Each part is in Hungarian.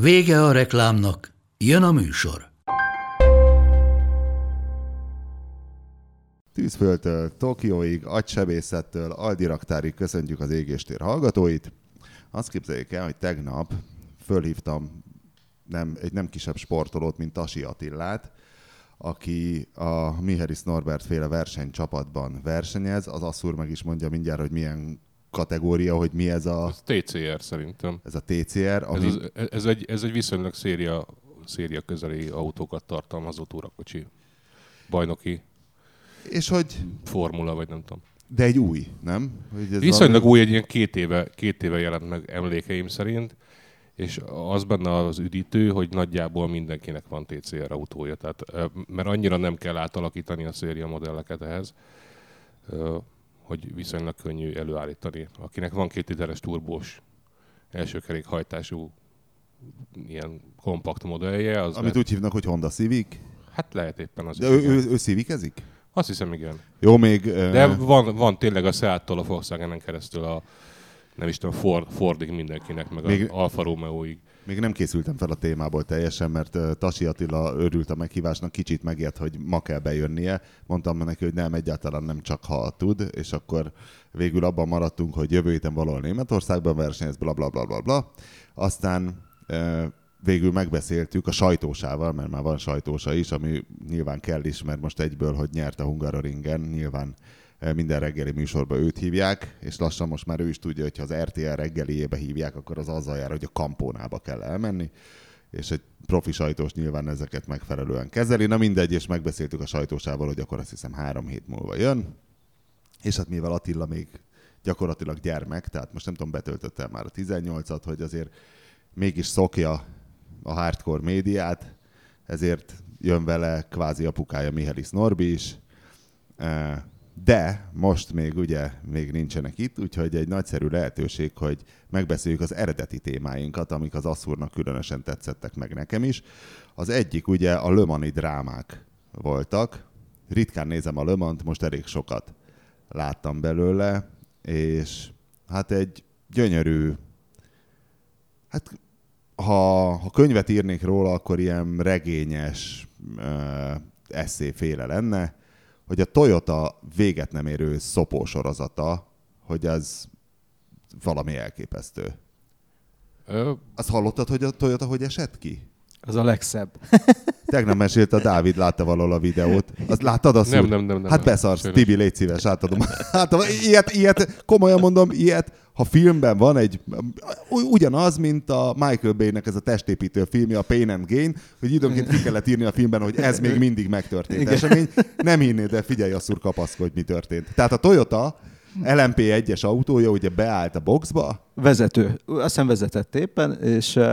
Vége a reklámnak, jön a műsor. Tűzföldtől Tokióig, agysebészettől Aldiraktárig köszöntjük az égéstér hallgatóit. Azt képzeljék el, hogy tegnap fölhívtam nem, egy nem kisebb sportolót, mint Tasi Attillát, aki a Miheris Norbert féle versenycsapatban versenyez. Az Asszúr meg is mondja mindjárt, hogy milyen kategória, hogy mi ez a... Ez TCR szerintem. Ez a TCR. Ami... Ez, az, ez, egy, ez egy viszonylag széria, széria közeli autókat tartalmazó túrakocsi. Bajnoki. És hogy... Formula, vagy nem tudom. De egy új, nem? Hogy ez Viszonylag valami... új, egy ilyen két éve, két éve jelent meg emlékeim szerint, és az benne az üdítő, hogy nagyjából mindenkinek van TCR autója, tehát, mert annyira nem kell átalakítani a széria modelleket ehhez, hogy viszonylag könnyű előállítani. Akinek van két literes turbós első kerékhajtású ilyen kompakt modellje. Az Amit úgy hívnak, hogy Honda Civic? Hát lehet éppen az. De ő, ő, ő civicezik? Azt hiszem, igen. Jó, még... De uh... van, van tényleg a Seat-tól a Volkswagen-en keresztül a nem is tudom, Ford, Fordig mindenkinek, meg még, a Alfa Romeo-ig. Még nem készültem fel a témából teljesen, mert Tasi Attila örült a meghívásnak, kicsit megért, hogy ma kell bejönnie. Mondtam neki, hogy nem, egyáltalán nem csak ha tud, és akkor végül abban maradtunk, hogy jövő héten valahol Németországban versenyez, bla bla bla bla bla. Aztán végül megbeszéltük a sajtósával, mert már van sajtósa is, ami nyilván kell is, mert most egyből, hogy nyert a Hungaroringen, nyilván minden reggeli műsorba őt hívják, és lassan most már ő is tudja, hogy ha az RTL reggeliébe hívják, akkor az azzal jár, hogy a kampónába kell elmenni, és egy profi sajtós nyilván ezeket megfelelően kezeli. Na mindegy, és megbeszéltük a sajtósával, hogy akkor azt hiszem három hét múlva jön, és hát mivel Attila még gyakorlatilag gyermek, tehát most nem tudom, betöltötte már a 18-at, hogy azért mégis szokja a hardcore médiát, ezért jön vele kvázi apukája Mihelis Norbi is, de most még ugye még nincsenek itt, úgyhogy egy nagyszerű lehetőség, hogy megbeszéljük az eredeti témáinkat, amik az Asszúrnak különösen tetszettek meg nekem is. Az egyik ugye a lömani drámák voltak. Ritkán nézem a lömant, most elég sokat láttam belőle, és hát egy gyönyörű, hát ha, ha könyvet írnék róla, akkor ilyen regényes eszéféle lenne, hogy a Toyota véget nem érő szopó sorozata, hogy az valami elképesztő. Ö... Azt hallottad, hogy a Toyota hogy esett ki? Az a legszebb. Tegnap mesélte a Dávid, látta valahol a videót. Azt láttad azt? Nem, nem, nem, nem. Hát beszarsz, Tibi, légy szíves, átadom. Hát, ilyet, ilyet, komolyan mondom, ilyet, ha filmben van egy, ugyanaz, mint a Michael Bay-nek ez a testépítő filmje, a Pain and Gain, hogy időnként ki kellett írni a filmben, hogy ez még mindig megtörtént Igen. esemény. Nem hinnéd, de figyelj a szurkapaszkodj, mi történt. Tehát a Toyota LMP1-es autója ugye beállt a boxba. Vezető. Azt hiszem vezetett éppen, és uh,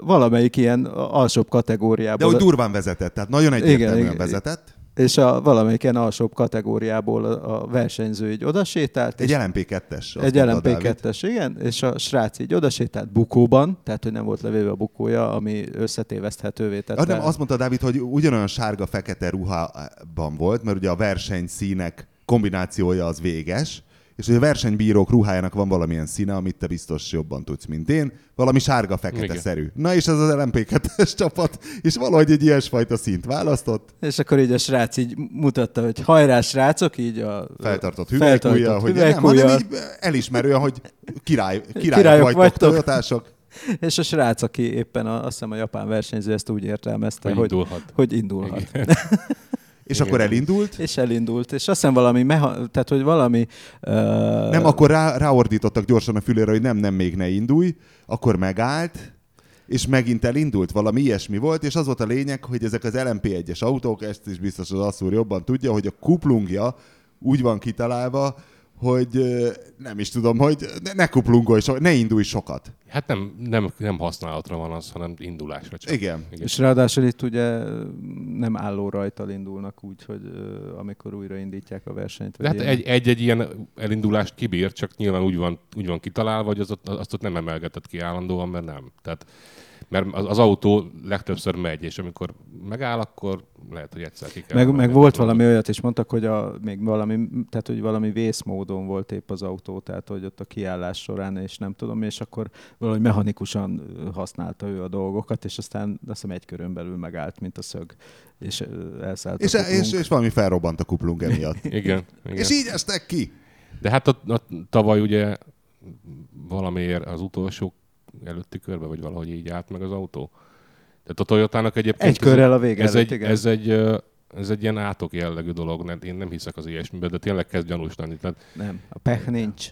valamelyik ilyen alsóbb kategóriából... De hogy durván vezetett, tehát nagyon egyértelműen igen, vezetett. És a valamelyik ilyen alsóbb kategóriából a versenyző így odasétált. Egy LMP2-es. Egy LMP2-es, igen, és a srác így odasétált bukóban, tehát hogy nem volt levéve a bukója, ami összetéveszthetővé tette. Nem, azt mondta Dávid, hogy ugyanolyan sárga-fekete ruhában volt, mert ugye a versenyszínek kombinációja az véges, és hogy a versenybírók ruhájának van valamilyen színe, amit te biztos jobban tudsz, mint én, valami sárga-fekete-szerű. Na és ez az LMP2-es csapat, és valahogy egy ilyesfajta színt választott. És akkor így a srác így mutatta, hogy hajrá srácok, így a... Feltartott hüvelykújja, hogy nem, hanem így elismerően, hogy király, királyok, királyok vagytok, vagytok. És a srác, aki éppen a, azt hiszem a japán versenyző ezt úgy értelmezte, hogy, hogy indulhat. Hogy indulhat. És Igen. akkor elindult? És elindult, és azt hiszem valami, meha- tehát hogy valami... Uh... Nem, akkor rá, ráordítottak gyorsan a fülére, hogy nem, nem, még ne indulj, akkor megállt, és megint elindult, valami ilyesmi volt, és az volt a lényeg, hogy ezek az LMP1-es autók, ezt is biztos az Asszúr jobban tudja, hogy a kuplungja úgy van kitalálva, hogy nem is tudom, hogy ne, ne kuplungolj, so, ne indulj sokat. Hát nem, nem, nem használatra van az, hanem indulásra csak. Igen. Igen. És ráadásul itt ugye nem álló rajtal indulnak úgy, hogy amikor újraindítják a versenyt. De vagy hát egy-egy ilyen elindulást kibír, csak nyilván úgy van, úgy van kitalálva, hogy az ott, azt ott nem emelgetett ki állandóan, mert nem. Tehát, mert az, az autó legtöbbször megy, és amikor megáll, akkor lehet, hogy egyszer ki kell. Meg, meg volt valami olyat is, mondtak, hogy a, még valami, tehát hogy valami vészmódon volt épp az autó, tehát hogy ott a kiállás során, és nem tudom, és akkor valahogy mechanikusan használta ő a dolgokat, és aztán azt hiszem egy körön belül megállt, mint a szög, és elszállt És, a és, és valami felrobbant a kuplung emiatt. Igen, igen. és így estek ki. De hát ott, ott tavaly ugye valamiért az utolsó előtti körbe, vagy valahogy így állt meg az autó. Tehát a Toyotának egyébként... Egy körrel a vége ez előtt, egy, igen. ez egy, ez egy ilyen átok jellegű dolog, mert én nem hiszek az ilyesmibe, de tényleg kezd gyanús lenni. Tehát, Nem, a pech nincs.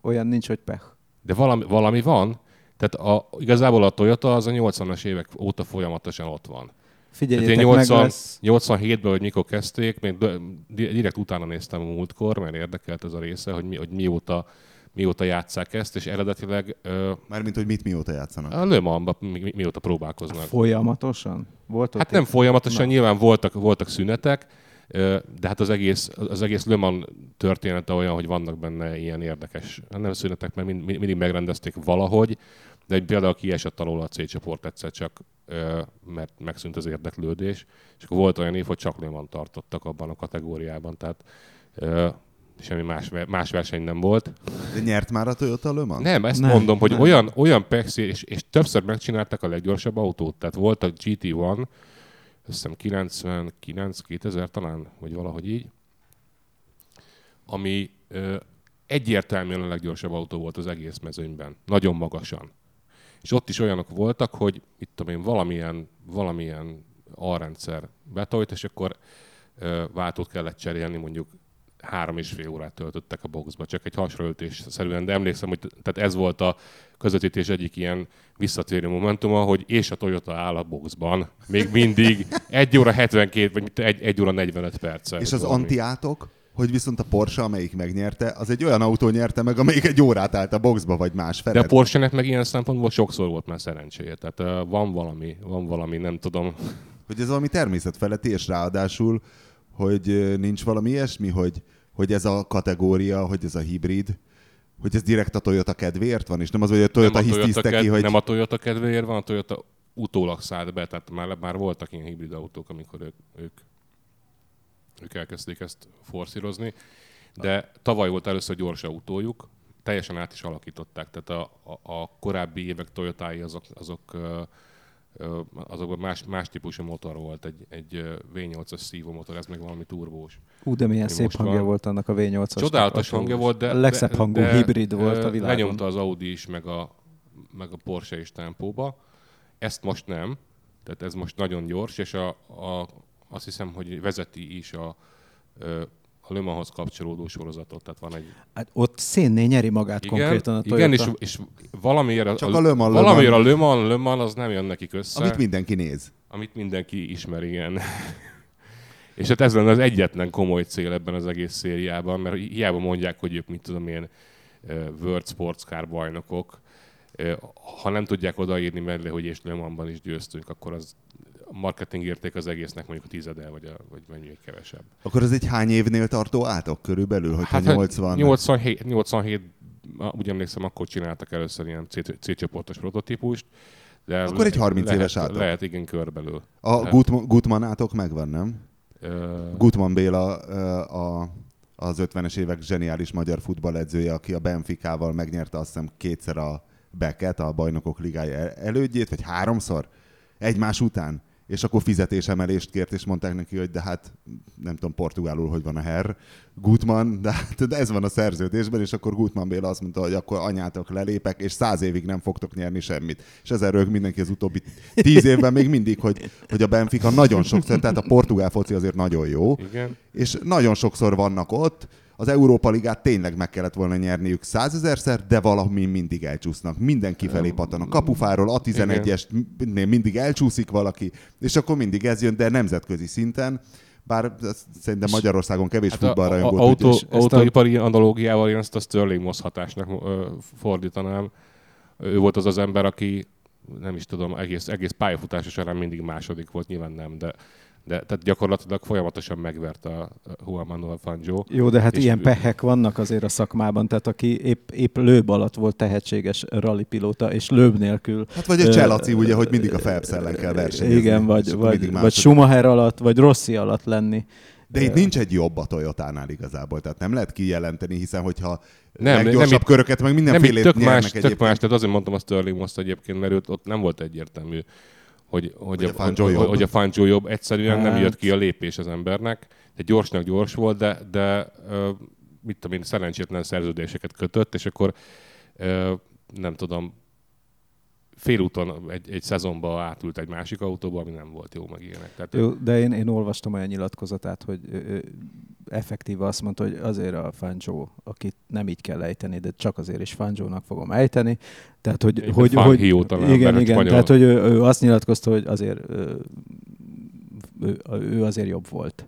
Olyan nincs, hogy pech. de valami, valami van, tehát a, igazából a Toyota az a 80-as évek óta folyamatosan ott van. Tehát Figyeljétek én meg, 80, lesz. 87-ben, hogy mikor kezdték, még direkt utána néztem a múltkor, mert érdekelt ez a része, hogy, mi, hogy mióta, mióta játsszák ezt, és eredetileg ö, Mármint, hogy mit mióta játszanak. a Le Mans-ba mi, mi, mióta próbálkoznak. Folyamatosan? Volt ott Hát nem folyamatosan, Na. nyilván voltak, voltak szünetek, ö, de hát az egész, az egész Le Mans története olyan, hogy vannak benne ilyen érdekes, nem szünetek, mert mind, mindig megrendezték valahogy, de egy például kiesett alól a C csoport egyszer csak, ö, mert megszűnt az érdeklődés, és akkor volt olyan év, hogy csak Le Mans tartottak abban a kategóriában, tehát ö, semmi más, más verseny nem volt. De nyert már a Toyota Le Mans? Nem, ezt Nem, mondom, hogy nem. nem. olyan, olyan pexi, és, és többször megcsinálták a leggyorsabb autót. Tehát volt a GT1, azt hiszem 99, 2000 talán, vagy valahogy így, ami ö, egyértelműen a leggyorsabb autó volt az egész mezőnyben. Nagyon magasan. És ott is olyanok voltak, hogy itt tudom én, valamilyen, valamilyen alrendszer betolt, és akkor ö, váltót kellett cserélni, mondjuk három és fél órát töltöttek a boxba, csak egy hasraöltés szerűen, de emlékszem, hogy tehát ez volt a közvetítés egyik ilyen visszatérő momentuma, hogy és a Toyota áll a boxban, még mindig 1 óra 72, vagy mit, 1, 1 óra 45 perccel. És az valami. antiátok, hogy viszont a Porsche, amelyik megnyerte, az egy olyan autó nyerte meg, amelyik egy órát állt a boxba, vagy más De a felett. Porsche-nek meg ilyen szempontból sokszor volt már szerencséje. Tehát uh, van valami, van valami, nem tudom. Hogy ez valami természetfeletti, és ráadásul, hogy nincs valami ilyesmi, hogy, hogy ez a kategória, hogy ez a hibrid, hogy ez direkt a Toyota kedvéért van, és nem az, hogy a Toyota nem, a Toyota hisztiszte ki, ked- hogy... nem a Toyota kedvéért van, a Toyota utólag szállt be, tehát már, már voltak ilyen hibrid autók, amikor ők, ők, ők elkezdték ezt forszírozni. De tavaly volt először gyors autójuk, teljesen át is alakították, tehát a, a, a korábbi évek Toyotái azok, azok azokban más, más típusú motor volt, egy, egy ö, V8-as szívómotor, ez meg valami turbós. Ú, de milyen szép hangja van. volt annak a V8-as. Csodálatos hangja volt, de... A legszebb hangú de, hibrid volt a világon. Lenyomta az Audi is, meg a, meg a Porsche is tempóba. Ezt most nem. Tehát ez most nagyon gyors, és a, a, azt hiszem, hogy vezeti is a, a Le Manshoz kapcsolódó sorozatot. Tehát van egy... Hát ott szénné nyeri magát Igen, konkrétan a Toyota. igen és, és valamiért, a, Csak a Le Mans, valamiért a. Le Mans, Le Mans az nem jön nekik össze. Amit mindenki néz. amit mindenki ismer, igen. És hát ez lenne az egyetlen komoly cél ebben az egész szériában, mert hiába mondják, hogy ők mit tudom én World Sports Car bajnokok, ha nem tudják odaírni mellé, hogy és Le Mansban is győztünk, akkor az a marketing érték az egésznek mondjuk a tizedel, vagy, a, vagy mennyi kevesebb. Akkor ez egy hány évnél tartó átok körülbelül, hogy hát, 80... 87, 87 úgy emlékszem, akkor csináltak először ilyen C, C csoportos prototípust. De Akkor egy 30 lehet, éves átok. Lehet, igen, körbelül. A Gutman, Gutmanátok megvan, nem? ö, Gutman Béla ö, a, az 50-es évek zseniális magyar futballedzője, aki a Benficával megnyerte azt hiszem kétszer a Becket, a bajnokok ligája el- elődjét, vagy háromszor egymás után. És akkor fizetésemelést kért, és mondták neki, hogy de hát nem tudom portugálul, hogy van a herr, Gutman, de, hát, de ez van a szerződésben, és akkor Gutman Béla azt mondta, hogy akkor anyátok lelépek, és száz évig nem fogtok nyerni semmit. És ezzel rög mindenki az utóbbi tíz évben még mindig, hogy, hogy a Benfica nagyon sokszor, tehát a portugál foci azért nagyon jó, igen. és nagyon sokszor vannak ott, az Európa Ligát tényleg meg kellett volna nyerniük százezerszer, de valami mindig elcsúsznak. Mindenki felé pattan a kapufáról, a 11-es mindig elcsúszik valaki, és akkor mindig ez jön, de nemzetközi szinten Bár szerintem Magyarországon kevés hát futballrajongót autó, és Autóipari a... analógiával én ezt a Sterling Moss hatásnak ö, fordítanám. Ő volt az az ember, aki nem is tudom, egész, egész pályafutása során mindig második volt, nyilván nem, de de tehát gyakorlatilag folyamatosan megvert a Juan Manuel Fangio. Jó, de hát ilyen pehek vannak azért a szakmában, tehát aki épp, épp lőb alatt volt tehetséges rallipilóta, és lőb nélkül. Hát vagy egy Cselaci, ugye, hogy mindig a Phelps ellen kell versenyezni. Igen, vagy, vagy, vagy Schumacher alatt, vagy Rossi alatt lenni. De itt nincs egy jobb a Toyotánál igazából, tehát nem lehet kijelenteni, hiszen hogyha nem, leggyorsabb nem, köröket, meg mindenfélét tök más, tök más, tehát azért mondtam a Sterling most egyébként, mert ott nem volt egyértelmű hogy, hogy, hogy, a, a, hogy, hogy a Fangio jobb. Egyszerűen hát. nem jött ki a lépés az embernek. De gyorsnak gyors volt, de, de mit tudom én, szerencsétlen szerződéseket kötött, és akkor nem tudom, félúton egy, egy szezonba átült egy másik autóba, ami nem volt jó, meg ilyenek. Tehát, jó, de én, én olvastam olyan nyilatkozatát, hogy effektív azt mondta, hogy azért a Fangio, akit nem így kell ejteni, de csak azért is Fangio-nak fogom ejteni. Tehát, hogy, Én hogy, hogy talán, igen, igen, spanyol. tehát, hogy ő, ő, azt nyilatkozta, hogy azért ő, ő, ő azért jobb volt.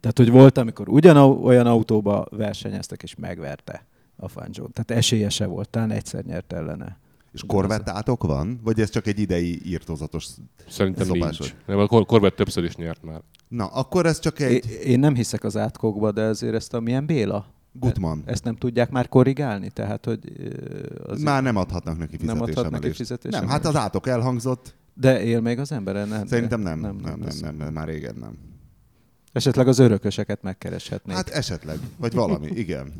Tehát, hogy volt, amikor ugyanolyan autóba versenyeztek, és megverte a Fangio. Tehát esélyese volt, talán egyszer nyert ellene. És korvettátok van? Vagy ez csak egy idei írtózatos Szerintem szopás nincs. Nem, a korvett többször is nyert már. Na, akkor ez csak egy... É, én nem hiszek az átkokba, de ezért ezt a milyen Béla? Gutman. Ezt nem tudják már korrigálni? Tehát, hogy az már nem adhatnak neki fizetésemelést. Nem adhatnak neki fizetésemelést. Nem, hát az átok elhangzott. De él még az ember? Nem, Szerintem nem. Nem, nem, nem, nem, nem, már régen nem. Esetleg az örököseket megkereshetnék. Hát esetleg, vagy valami, igen.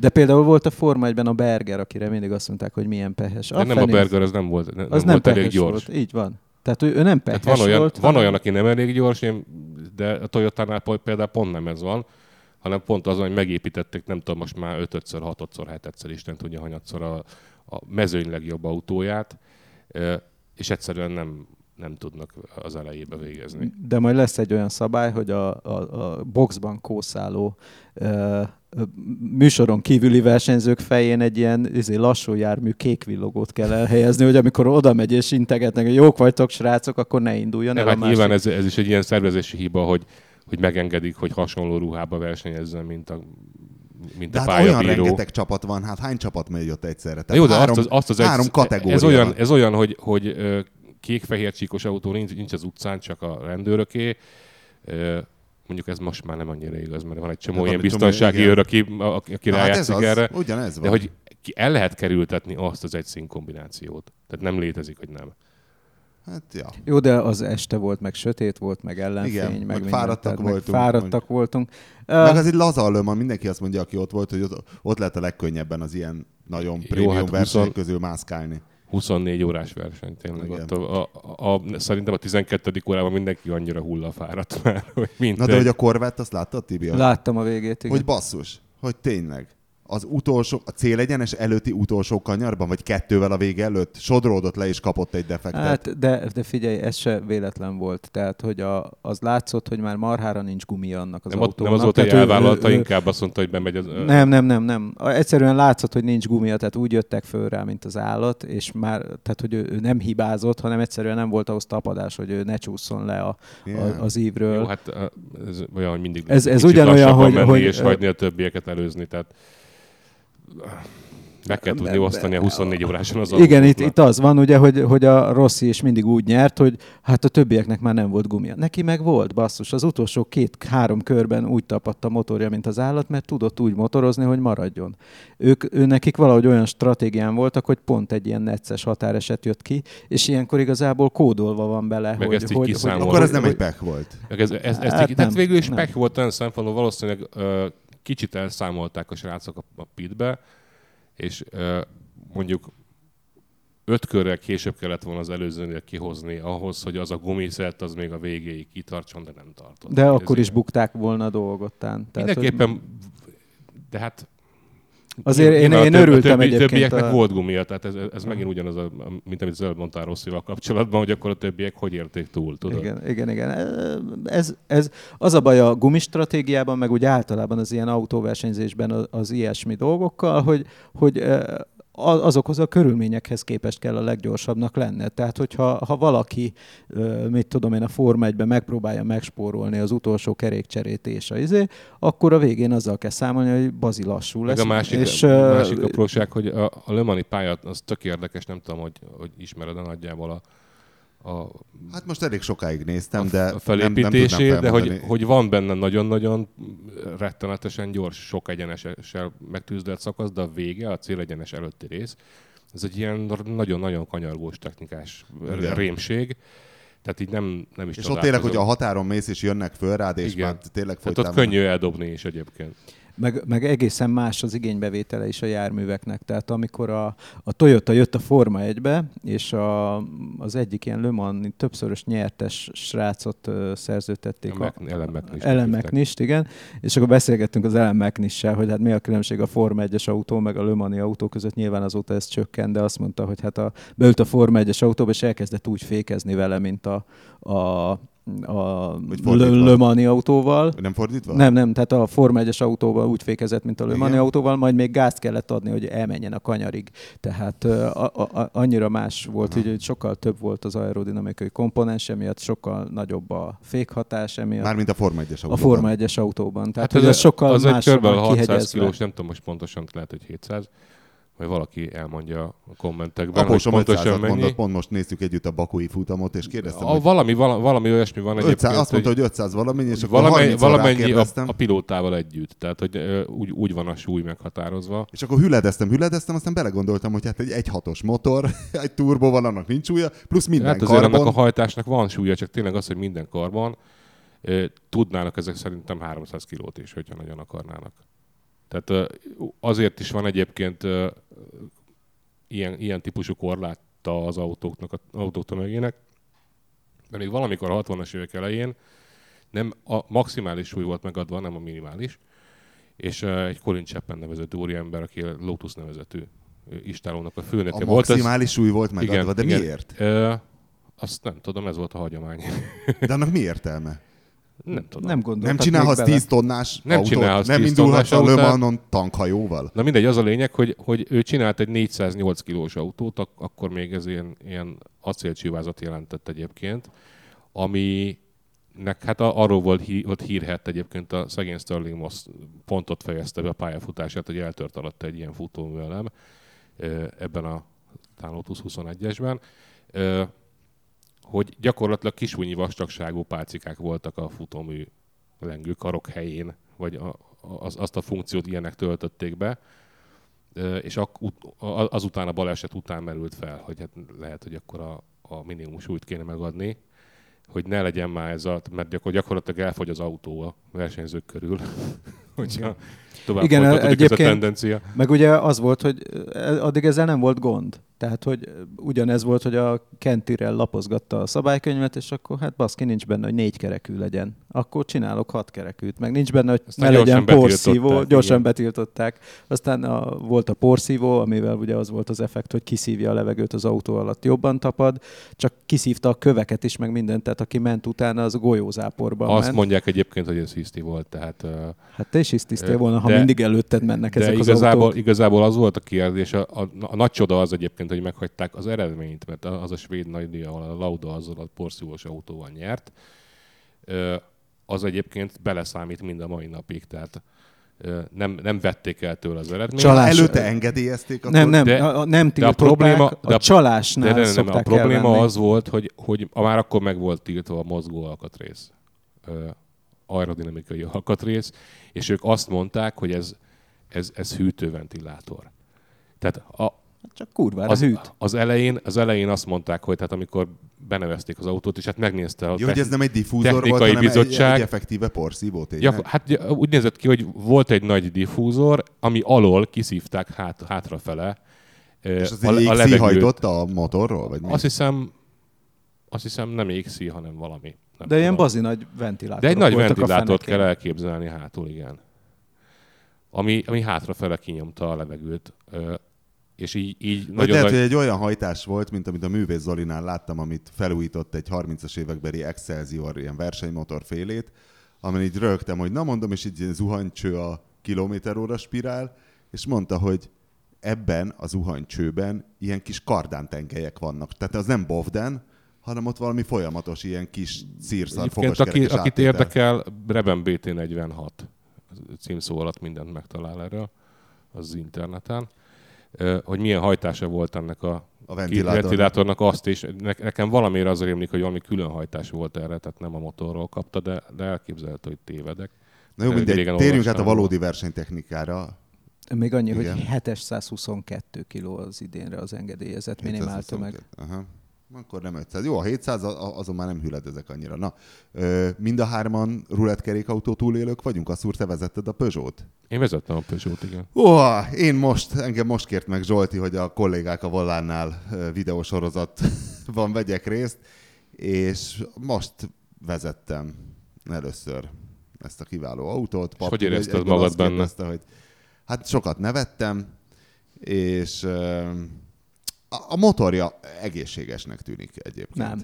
De például volt a Forma 1 a Berger, akire mindig azt mondták, hogy milyen pehes. A nem a Berger, az nem volt, nem, az nem, volt elég gyors. Volt. Így van. Tehát ő, ő nem pehes van olyan, volt. Van olyan, aki nem elég gyors, én, de a Toyota-nál például pont nem ez van, hanem pont az, hogy megépítették, nem tudom, most már 5-ször, 6-szor, 7-szer, Isten tudja, hanyatszor a, a mezőny legjobb autóját, és egyszerűen nem, nem tudnak az elejébe végezni. De majd lesz egy olyan szabály, hogy a, a, a boxban kószáló műsoron kívüli versenyzők fején egy ilyen izé, lassú jármű kék villogót kell elhelyezni, hogy amikor oda megy és integetnek, hogy jók vagytok srácok, akkor ne induljon el hát a másik. Nyilván ez, ez, is egy ilyen szervezési hiba, hogy, hogy megengedik, hogy hasonló ruhába versenyezzen, mint a mint de a hát olyan rengeteg csapat van, hát hány csapat megy ott egyszerre? Tehát Jó, de három, azt az, azt az három egy, kategória ez olyan, ez olyan, hogy, hogy kék-fehér csíkos autó nincs, nincs az utcán, csak a rendőröké mondjuk ez most már nem annyira igaz, mert van egy csomó ilyen biztonsági őr, aki, aki rájátszik hát erre. Ugyanez van. De hogy el lehet kerültetni azt az egy szín kombinációt. Tehát nem létezik, hogy nem. Hát, ja. Jó, de az este volt, meg sötét volt, meg ellenfény, Igen, meg, meg fáradtak tehát, voltunk. Meg fáradtak hogy... voltunk. Meg az egy laza alőma, mindenki azt mondja, aki ott volt, hogy ott, ott lehet a legkönnyebben az ilyen nagyon prémium hát versenyek 20... közül mászkálni. 24 órás verseny tényleg. Ott a, a, a, szerintem a 12. órában mindenki annyira hullafáradt már, hogy minden. Na de hogy a korvett, azt láttad, Tibi? Láttam a végét, igen. Hogy basszus, hogy tényleg az utolsó, a célegyenes előtti utolsó kanyarban, vagy kettővel a vége előtt sodródott le és kapott egy defektet. Hát, de, de figyelj, ez se véletlen volt. Tehát, hogy a, az látszott, hogy már marhára nincs gumi annak az nem, autónak. Nem az volt, hogy elvállalta, inkább azt mondta, hogy bemegy az... Nem, nem, nem, nem. Egyszerűen látszott, hogy nincs gumia, tehát úgy jöttek föl rá, mint az állat, és már, tehát, hogy ő, ő nem hibázott, hanem egyszerűen nem volt ahhoz tapadás, hogy ő ne csúszson le a, a, az ívről. Jó, hát ez olyan, hogy mindig ez, ez ugyanolyan, hogy, hogy... és hagyni a többieket előzni, tehát meg kell tudni osztani a 24 óráson az Igen, itt, itt az van, ugye, hogy, hogy a Rossi is mindig úgy nyert, hogy hát a többieknek már nem volt gumia. Neki meg volt, basszus. Az utolsó két-három körben úgy tapadt a motorja, mint az állat, mert tudott úgy motorozni, hogy maradjon. Ők, ő nekik valahogy olyan stratégián voltak, hogy pont egy ilyen necces határeset jött ki, és ilyenkor igazából kódolva van bele, meg hogy, ezt hogy, hogy, Akkor ez nem egy pek volt. Meg ez, ez, ez hát nem, végül is pek volt olyan szempontból, valószínűleg uh, kicsit elszámolták a srácok a, a pitbe, és mondjuk öt körrel később kellett volna az előzőnél kihozni ahhoz, hogy az a gumiszert az még a végéig kitartson, de nem tartott. De akkor is bukták volna a dolgotán. Mindenképpen, hogy... de hát Azért én, én, én örültem többi, egyébként. Többieknek a... volt gumia, tehát ez, ez megint ugyanaz, a, mint amit Zöld mondtál Rosszival kapcsolatban, hogy akkor a többiek hogy érték túl, tudod? Igen, igen, igen. Ez, ez az a baj a gumistratégiában, meg úgy általában az ilyen autóversenyzésben az, az ilyesmi dolgokkal, hogy, hogy azokhoz a körülményekhez képest kell a leggyorsabbnak lenne. Tehát, hogyha ha valaki, mit tudom én, a Forma 1 megpróbálja megspórolni az utolsó kerékcserét és a izé, akkor a végén azzal kell számolni, hogy bazi lassú lesz. Meg a másik, és, a másik apróság, hogy a, a Le Mani pálya, az tök érdekes, nem tudom, hogy, hogy ismered a nagyjából a, a, hát most elég sokáig néztem, de a felépítését, nem, nem de hogy, hogy van benne nagyon-nagyon rettenetesen gyors, sok egyenessel megtűzdelt szakasz, de a vége, a célegyenes előtti rész, ez egy ilyen nagyon-nagyon kanyargós technikás Igen. rémség. Tehát így nem, nem is És ott tényleg, hogy a határon mész és jönnek föl rád, és Igen. már tényleg folytán... Tehát ott könnyű eldobni is egyébként. Meg, meg egészen más az igénybevétele is a járműveknek. Tehát amikor a, a Toyota jött a Forma 1-be, és a, az egyik ilyen Le Mans többszörös nyertes srácot uh, szerződtették. Ellen McNist, igen. És akkor beszélgettünk az Ellen hogy hát mi a különbség a Forma 1-es autó meg a Le Mans autó között. Nyilván azóta ez csökken, de azt mondta, hogy hát a, beült a Forma 1-es autóba, és elkezdett úgy fékezni vele, mint a, a a Le Mani autóval. Nem fordítva? Nem, nem, tehát a Forma 1-es autóval úgy fékezett, mint a Le Mani autóval, majd még gázt kellett adni, hogy elmenjen a kanyarig. Tehát a, a, a, annyira más volt, hogy, hogy sokkal több volt az aerodinamikai komponens, emiatt sokkal nagyobb a fékhatás, emiatt. Mármint a Forma 1-es autóban. A Forma 1-es autóban. Tehát hát ez, ez sokkal az más egy kb. 600 kilós, nem tudom most pontosan, lehet, hogy 700 vagy valaki elmondja a kommentekben, Apósom hogy pontosan mennyi. Mondott, pont most néztük együtt a bakói futamot, és kérdeztem, a, hogy... Valami, valami, valami olyasmi van 500, egyébként. Azt mondta, hogy 500 valamennyi, és akkor valamennyi, valamennyi a, a, pilótával együtt. Tehát, hogy úgy, úgy van a súly meghatározva. És akkor hüledeztem, hüledeztem, aztán belegondoltam, hogy hát egy 1.6-os motor, egy turbo van, annak nincs súlya, plusz minden hát azért karbon. annak a hajtásnak van súlya, csak tényleg az, hogy minden karban uh, tudnának ezek szerintem 300 kilót is, hogyha nagyon akarnának. Tehát azért is van egyébként ilyen, ilyen típusú korláta az autóknak, az autók tömegének, mert még valamikor a 60-as évek elején nem a maximális súly volt megadva, nem a minimális, és egy Colin Chapman nevezett úriember, aki Lotus nevezetű istálónak a főnöke a volt. A maximális súly volt megadva, igen, de igen. miért? Ö, azt nem tudom, ez volt a hagyomány. De annak mi értelme? Nem tudom. Nem Nem csinálhatsz 10 tonnás nem autót? Csinálhatsz nem indulhatsz a Le tankhajóval? Na mindegy, az a lényeg, hogy, hogy ő csinált egy 408 kilós autót, ak- akkor még ez ilyen, ilyen acélcsivázat jelentett egyébként, ami nek hát arról volt, hí, volt hírhet egyébként a szegény Sterling Moss pontot fejezte be a pályafutását, hogy eltört alatt egy ilyen futóművelem ebben a Lotus 21-esben hogy gyakorlatilag kisúnyi vastagságú pálcikák voltak a futómű lengő karok helyén, vagy a, az, azt a funkciót ilyenek töltötték be, és azután a baleset után merült fel, hogy hát lehet, hogy akkor a, a minimum súlyt kéne megadni, hogy ne legyen már ez a, mert gyakor, gyakorlatilag elfogy az autó a versenyzők körül, hogyha tovább Igen, egyébként, ez a tendencia. Meg ugye az volt, hogy addig ezzel nem volt gond. Tehát, hogy ugyanez volt, hogy a Kentirel lapozgatta a szabálykönyvet, és akkor hát baszki, nincs benne, hogy négy kerekű legyen. Akkor csinálok hat kerekűt. Meg nincs benne, hogy Aztán ne legyen porszívó, gyorsan igen. betiltották. Aztán a, volt a porszívó, amivel ugye az volt az effekt, hogy kiszívja a levegőt az autó alatt, jobban tapad, csak kiszívta a köveket is, meg mindent, tehát aki ment utána, az golyózáporban Azt ment. mondják egyébként, hogy ez hiszti volt, tehát... Hát te is hisztisztél volna, ha de, mindig előtted mennek de ezek igazából, az autók. igazából az volt a kérdés, a, a, a nagy csoda az egyébként, hogy meghagyták az eredményt, mert az a svéd nagydíj, ahol a Lauda azzal a porszívós autóval nyert, az egyébként beleszámít mind a mai napig, tehát nem, nem vették el tőle az eredményt. Csalás. Előtte engedélyezték? Akkor? Nem, nem, de, a, nem de a probléma, de a, csalásnál de, de, nem, nem, A probléma elvenni. az volt, hogy, hogy már akkor meg volt tiltva a mozgó alkatrész, aerodinamikai alkatrész, és ők azt mondták, hogy ez, ez, ez hűtőventilátor. Tehát a, csak kurvára az, hűt. Az elején, az elején azt mondták, hogy tehát amikor benevezték az autót, és hát megnézte a Jó, hogy ez nem egy diffúzor volt, hanem bizottság. Egy, egy effektíve porszívó ja, Hát úgy nézett ki, hogy volt egy nagy diffúzor, ami alól kiszívták hát, hátrafele és az a, a levegőt. a motorról? Vagy mi? Azt hiszem, azt hiszem nem égszí, hanem valami. De ilyen bazi nagy ventilátor. De egy nagy ventilátort kell elképzelni hátul, igen. Ami, ami hátrafele kinyomta a levegőt és így, így Vagy nagyon lehet, nagy... hogy egy olyan hajtás volt, mint amit a művész Zolinál láttam, amit felújított egy 30-as évekbeli Excelsior ilyen versenymotor félét, amin így rögtem, hogy na mondom, és így zuhanycső a kilométer óra spirál, és mondta, hogy ebben a zuhanycsőben ilyen kis kardántengelyek vannak. Tehát az nem bovden, hanem ott valami folyamatos ilyen kis szírszar aki, akit áttétel. érdekel, Reben BT46 címszó alatt mindent megtalál erről az interneten. Hogy milyen hajtása volt ennek a, A ki- ventilátornak. ventilátornak azt is. Ne, nekem valamiért az rémlik, hogy valami külön hajtás volt erre, tehát nem a motorról kapta, de, de elképzelhető, hogy tévedek. Na jó, mindegy, térjünk át a valódi versenytechnikára. Még annyi, Igen. hogy 722 kg az idénre az engedélyezett minimál tömeg. 722. Aha. Akkor nem 500. Jó, a 700 a- a- azon már nem hüledezek annyira. Na, mind a hárman rulettkerékautó túlélők vagyunk? Azt úr, te vezetted a Peugeot? Én vezettem a Peugeot, igen. Ó, én most, engem most kért meg Zsolti, hogy a kollégák a Vollánnál ö, videósorozatban vegyek részt, és most vezettem először ezt a kiváló autót. hogy Papír érezted magad benne? kérdezte, Hogy, hát sokat nevettem, és a, motorja egészségesnek tűnik egyébként. Nem.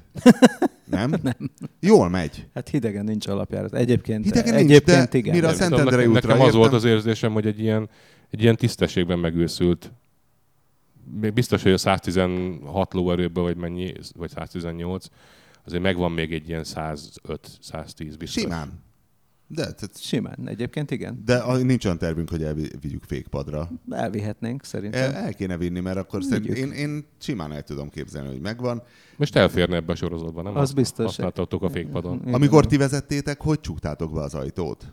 Nem? Nem. Jól megy. Hát hidegen nincs alapjárat. Egyébként, Hidegen nincs, egyébként de igen. mire a De- Szent Tudom, Endrei nekem, nekem az volt az érzésem, hogy egy ilyen, egy ilyen tisztességben megőszült, még biztos, hogy a 116 lóerőből, vagy mennyi, vagy 118, azért megvan még egy ilyen 105-110 biztos. Simán. De, tehát, Simán, egyébként igen. de a- nincs olyan tervünk, hogy elvigyük fékpadra. Elvihetnénk szerintem. El, el kéne vinni, mert akkor szerint Vigyük. én, én simán el tudom képzelni, hogy megvan. Most elférne ebbe a sorozatban, nem? Az biztos. Használtatok a fékpadon. Igen. Amikor ti vezettétek, hogy csuktátok be az ajtót?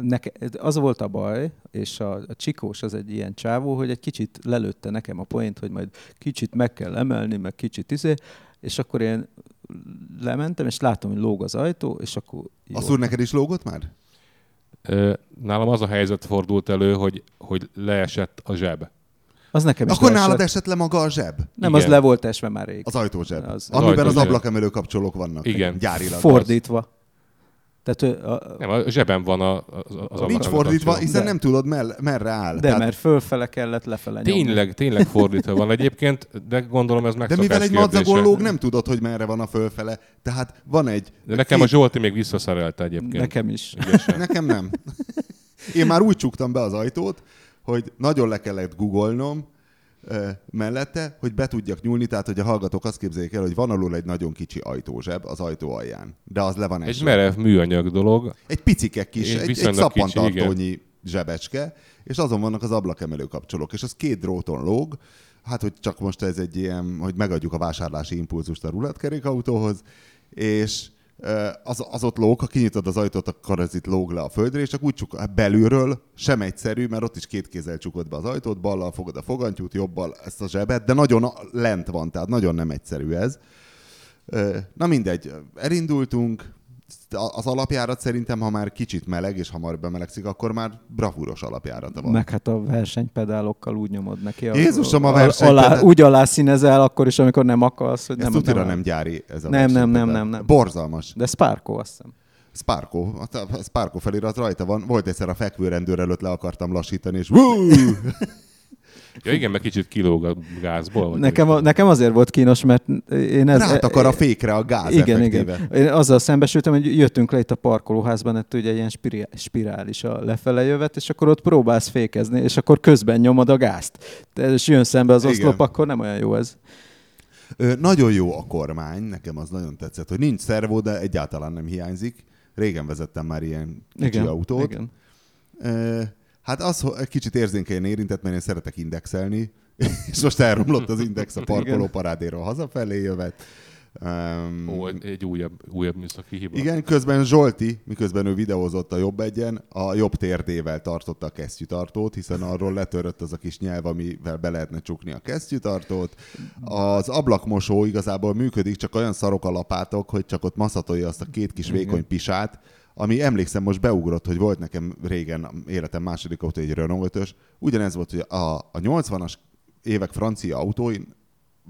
Neke, az volt a baj, és a, a csikós az egy ilyen csávó, hogy egy kicsit lelőtte nekem a poént, hogy majd kicsit meg kell emelni, meg kicsit izé, és akkor én lementem, és látom, hogy lóg az ajtó, és akkor jó. Azt úr, neked is lógott már? Ö, Nálam az a helyzet fordult elő, hogy, hogy leesett a zseb. Az nekem is Akkor leesett. nálad esett le maga a zseb? Nem, Igen. az le volt esve már rég. Az ajtózseb. Az- amiben az ablakemelő kapcsolók vannak. Igen. Gyárilag. Fordítva. Tehát a, Nem, a zsebem van a, az, az Nincs ablakon fordítva, hiszen De. nem tudod, mell- merre áll. de mert fölfele kellett lefele nyomni. Tényleg, tényleg fordítva van egyébként, de gondolom ez de megszokás mivel egy kérdése. madzagon lóg, nem tudod, hogy merre van a fölfele. Tehát van egy... De nekem a két- Zsolti még visszaszerelte egyébként. Nekem is. Ügyesen. Nekem nem. Én már úgy csuktam be az ajtót, hogy nagyon le kellett googolnom mellette, hogy be tudjak nyúlni, tehát hogy a hallgatók azt képzeljék el, hogy van alul egy nagyon kicsi ajtózseb az ajtó alján, de az le van Egy esve. merev műanyag dolog. Egy picike kis, egy, egy viszonylag kicsi, szappantartónyi zsebecske, és azon vannak az ablakemelő kapcsolók, és az két dróton lóg, hát hogy csak most ez egy ilyen, hogy megadjuk a vásárlási impulzust a rulettkerékautóhoz, és az, az ott lóg, ha kinyitod az ajtót, akkor ez itt lóg le a földre, és csak úgy csuk, hát belülről sem egyszerű, mert ott is két kézzel csukod be az ajtót, ballal fogod a fogantyút, jobbal ezt a zsebet, de nagyon lent van, tehát nagyon nem egyszerű ez. Na mindegy, elindultunk, az alapjárat szerintem, ha már kicsit meleg, és hamar bemelegszik, akkor már bravúros alapjárata van. Meg hát a versenypedálokkal úgy nyomod neki. Jézusom, a versenypedál- Alá, úgy alá színezel akkor is, amikor nem akarsz. Hogy Ez nem, nem gyári ez a Nem, nem, nem, nem, nem. Borzalmas. De Sparko, azt hiszem. Sparko, a Sparko felirat rajta van. Volt egyszer a fekvőrendőr előtt le akartam lassítani, és! Ja igen, meg kicsit kilóg a gázból. Vagy Nekem, a, nekem azért volt kínos, mert én ez... Rát akar a fékre a gáz igen, effektíve. igen. Én azzal szembesültem, hogy jöttünk le itt a parkolóházban, itt ugye ilyen spirál, spirális a lefele jövet, és akkor ott próbálsz fékezni, és akkor közben nyomod a gázt. És jön szembe az Igen. oszlop, akkor nem olyan jó ez. Ö, nagyon jó a kormány, nekem az nagyon tetszett, hogy nincs szervó, de egyáltalán nem hiányzik. Régen vezettem már ilyen kicsi Igen, autót. igen. Ö, Hát az hogy egy kicsit érzékenyen érintett, mert én szeretek indexelni, és most elromlott az index a parkoló parádéról hazafelé jövet. Um, Ó, egy, egy újabb, újabb műszaki hiba. igen, közben Zsolti, miközben ő videózott a jobb egyen, a jobb térdével tartotta a kesztyűtartót, hiszen arról letörött az a kis nyelv, amivel be lehetne csukni a kesztyűtartót. Az ablakmosó igazából működik, csak olyan szarok a lapátok, hogy csak ott maszatolja azt a két kis vékony pisát, ami emlékszem most beugrott, hogy volt nekem régen életem második autó egy Renault 5 Ugyanez volt, hogy a, a 80-as évek francia autóin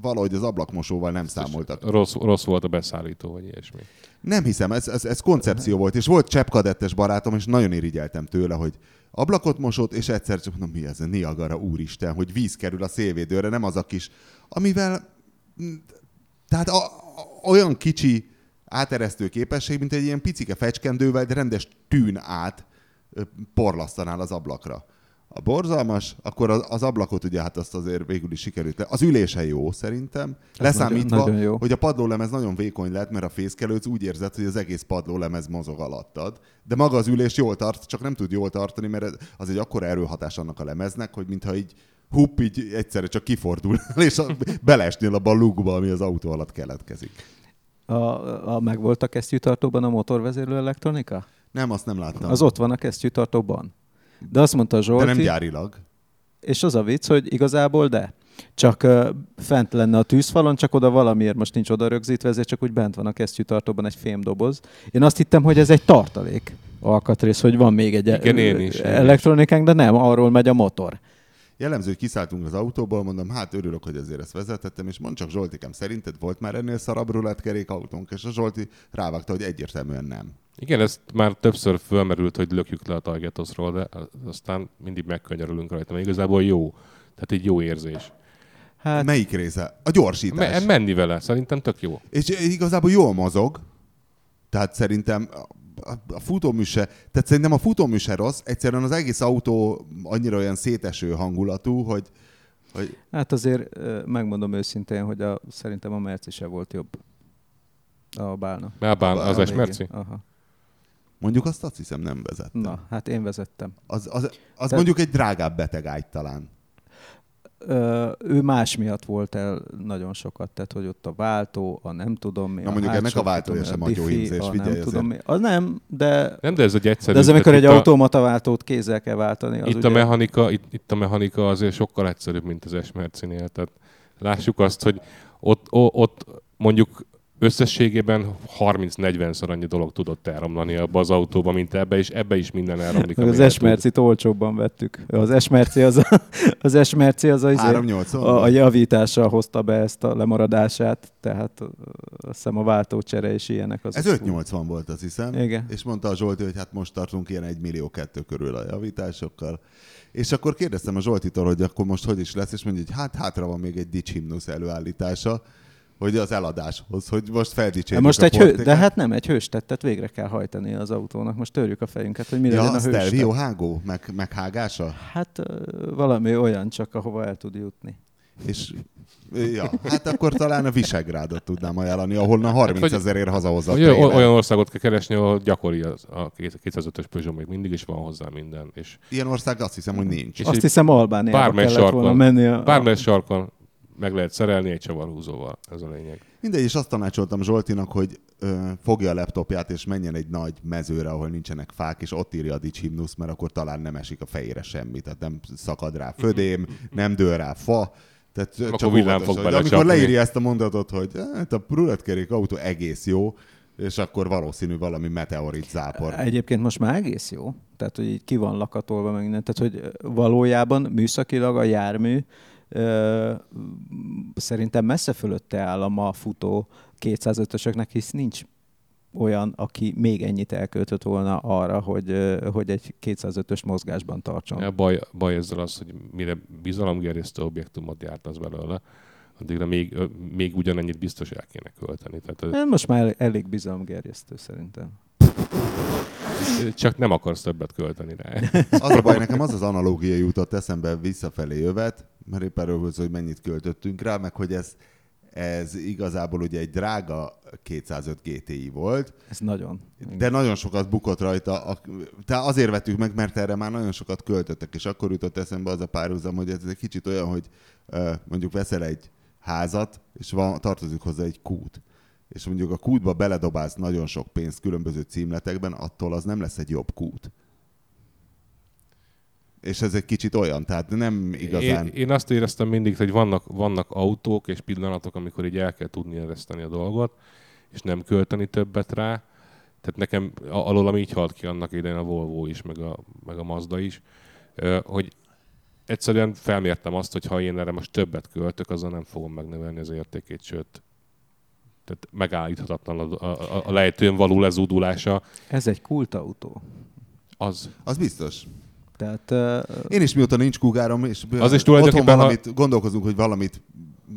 valahogy az ablakmosóval nem számoltak. Rossz, rossz volt a beszállító, vagy ilyesmi. Nem hiszem, ez, ez, ez koncepció volt, és volt cseppkadettes barátom, és nagyon irigyeltem tőle, hogy ablakot mosott, és egyszer csak, na mi ez a Niagara, úristen, hogy víz kerül a szélvédőre, nem az a kis, amivel, tehát a, a, olyan kicsi áteresztő képesség, mint egy ilyen picike fecskendővel, de rendes tűn át porlasztanál az ablakra. a borzalmas, akkor az, az ablakot ugye hát azt azért végül is sikerült. Le. Az ülése jó szerintem, leszámítva, nagyon- nagyon jó. hogy a padlólemez nagyon vékony lett, mert a fészkelőc úgy érzed, hogy az egész padlólemez mozog alattad. De maga az ülés jól tart, csak nem tud jól tartani, mert ez- az egy akkora erőhatás annak a lemeznek, hogy mintha így hupp, így egyszerre csak kifordul, és a, beleesnél abba a lugba, ami az autó alatt keletkezik. A, a, meg volt a kesztyűtartóban a motorvezérlő elektronika? Nem, azt nem láttam. Az ott van a kesztyűtartóban. De azt mondta De Zsolti, nem gyárilag. és az a vicc, hogy igazából de. Csak uh, fent lenne a tűzfalon, csak oda valamiért most nincs oda rögzítve, ezért csak úgy bent van a kesztyűtartóban egy fémdoboz. Én azt hittem, hogy ez egy tartalék alkatrész, hogy van még egy Igen, is, én is. elektronikánk, de nem, arról megy a motor. Jellemző, hogy kiszálltunk az autóból, mondom, hát örülök, hogy azért ezt vezetettem, és mond csak Zsoltikám, szerinted volt már ennél szarabb rulettkerék autónk? És a Zsolti rávágta, hogy egyértelműen nem. Igen, ez már többször fölmerült, hogy lökjük le a Targetosról, de aztán mindig megkönyörülünk rajta, mert igazából jó. Tehát egy jó érzés. Hát, Melyik része? A gyorsítás. Me- menni vele, szerintem tök jó. És igazából jól mozog, tehát szerintem a, a futómű se, tehát szerintem a futómű se rossz, egyszerűen az egész autó annyira olyan széteső hangulatú, hogy, hogy hát azért megmondom őszintén, hogy a, szerintem a Merci se volt jobb. A bálna. Az A es végén. merci? Aha. mondjuk azt azt hiszem nem vezettem. Na, hát én vezettem. Az, az, az Tehát- mondjuk egy drágább betegágy talán. Ő más miatt volt el nagyon sokat, tehát hogy ott a váltó, a nem tudom mi. Na, mondjuk ennek a váltója sem a nagyon diffi, hímzés, a figyelj nem tudom mi. Az nem, de, Nem, de ez egy egyszerű. de az amikor egy itt automata váltót kézzel kell váltani. Az A, itt, ugye, a mechanika, itt, itt, a mechanika azért sokkal egyszerűbb, mint az Esmercinél. Tehát lássuk azt, hogy ott, ott mondjuk összességében 30-40-szer annyi dolog tudott elromlani abba az autóba, mint ebbe, és ebbe is minden elromlik. az el tud. Esmercit olcsóbban vettük. Az Esmerci az a, az, Esmerci az a, izé- 380 a, a javítással hozta be ezt a lemaradását, tehát azt hiszem a váltócsere és ilyenek. Az Ez 580 volt, azt hiszem. Igen. És mondta a Zsolti, hogy hát most tartunk ilyen 1 millió kettő körül a javításokkal. És akkor kérdeztem a Zsoltitól, hogy akkor most hogy is lesz, és mondja, hogy hát hátra van még egy dicsimnusz előállítása, hogy az eladáshoz, hogy most Hát feldicsérjük most a egy hő, de hát nem, egy hőstettet végre kell hajtani az autónak. Most törjük a fejünket, hogy mi Ja, legyen a hőstett. Stelvio hágó, meg, meghágása? Hát valami olyan csak, ahova el tud jutni. És ja, hát akkor talán a Visegrádot tudnám ajánlani, ahol a 30 hogy- ezerért hazahozza Olyan, országot kell keresni, ahol gyakori az, a 205-ös Peugeot, még mindig is van hozzá minden. És Ilyen ország azt hiszem, hogy nincs. És Azt hiszem Albániába bármely kellett volna sarkon, menni. A, bármely sarkon meg lehet szerelni egy csavarhúzóval. Ez a lényeg. Mindegy, és azt tanácsoltam Zsoltinak, hogy ö, fogja a laptopját, és menjen egy nagy mezőre, ahol nincsenek fák, és ott írja a Dics himnusz, mert akkor talán nem esik a fejére semmi. Tehát nem szakad rá födém, nem dől rá fa. Tehát Akkor csak villám fog De amikor leírja ezt a mondatot, hogy hát a rulettkerék autó egész jó, és akkor valószínű valami meteorit zápor. Egyébként most már egész jó. Tehát, hogy így ki van lakatolva meg minden. Tehát, hogy valójában műszakilag a jármű szerintem messze fölötte áll a ma futó 205-ösöknek, hisz nincs olyan, aki még ennyit elköltött volna arra, hogy, hogy egy 205-ös mozgásban tartson. A baj, baj ezzel az, hogy mire bizalomgerjesztő objektumot gyártasz belőle, addigra még, még ugyanennyit biztos el kéne költeni. Tehát Hát Most már elég bizalomgerjesztő szerintem. csak nem akarsz többet költeni rá. Az a baj, nekem az az analógia jutott eszembe visszafelé jövet, mert épp erről volt hogy mennyit költöttünk rá, meg hogy ez, ez igazából ugye egy drága 205 GTI volt, Ez nagyon. de nagyon sokat bukott rajta. A, tehát azért vettük meg, mert erre már nagyon sokat költöttek, és akkor jutott eszembe az a párhuzam, hogy ez egy kicsit olyan, hogy mondjuk veszel egy házat, és van, tartozik hozzá egy kút. És mondjuk a kútba beledobálsz nagyon sok pénzt különböző címletekben, attól az nem lesz egy jobb kút. És ez egy kicsit olyan, tehát nem igazán... Én, én azt éreztem mindig, hogy vannak, vannak autók és pillanatok, amikor így el kell tudni ereszteni a dolgot, és nem költeni többet rá. Tehát nekem a- alólam így halt ki annak idején a Volvo is, meg a, meg a Mazda is, hogy egyszerűen felmértem azt, hogy ha én erre most többet költök, azzal nem fogom megnövelni az értékét, sőt, tehát megállíthatatlan a, a, a lejtőn való lezúdulása, Ez egy kultautó. az Az biztos. Tehát ö, Én is mióta nincs kugárom, és Az is otthon tulajdonképpen, ha- valamit, gondolkozunk, hogy valamit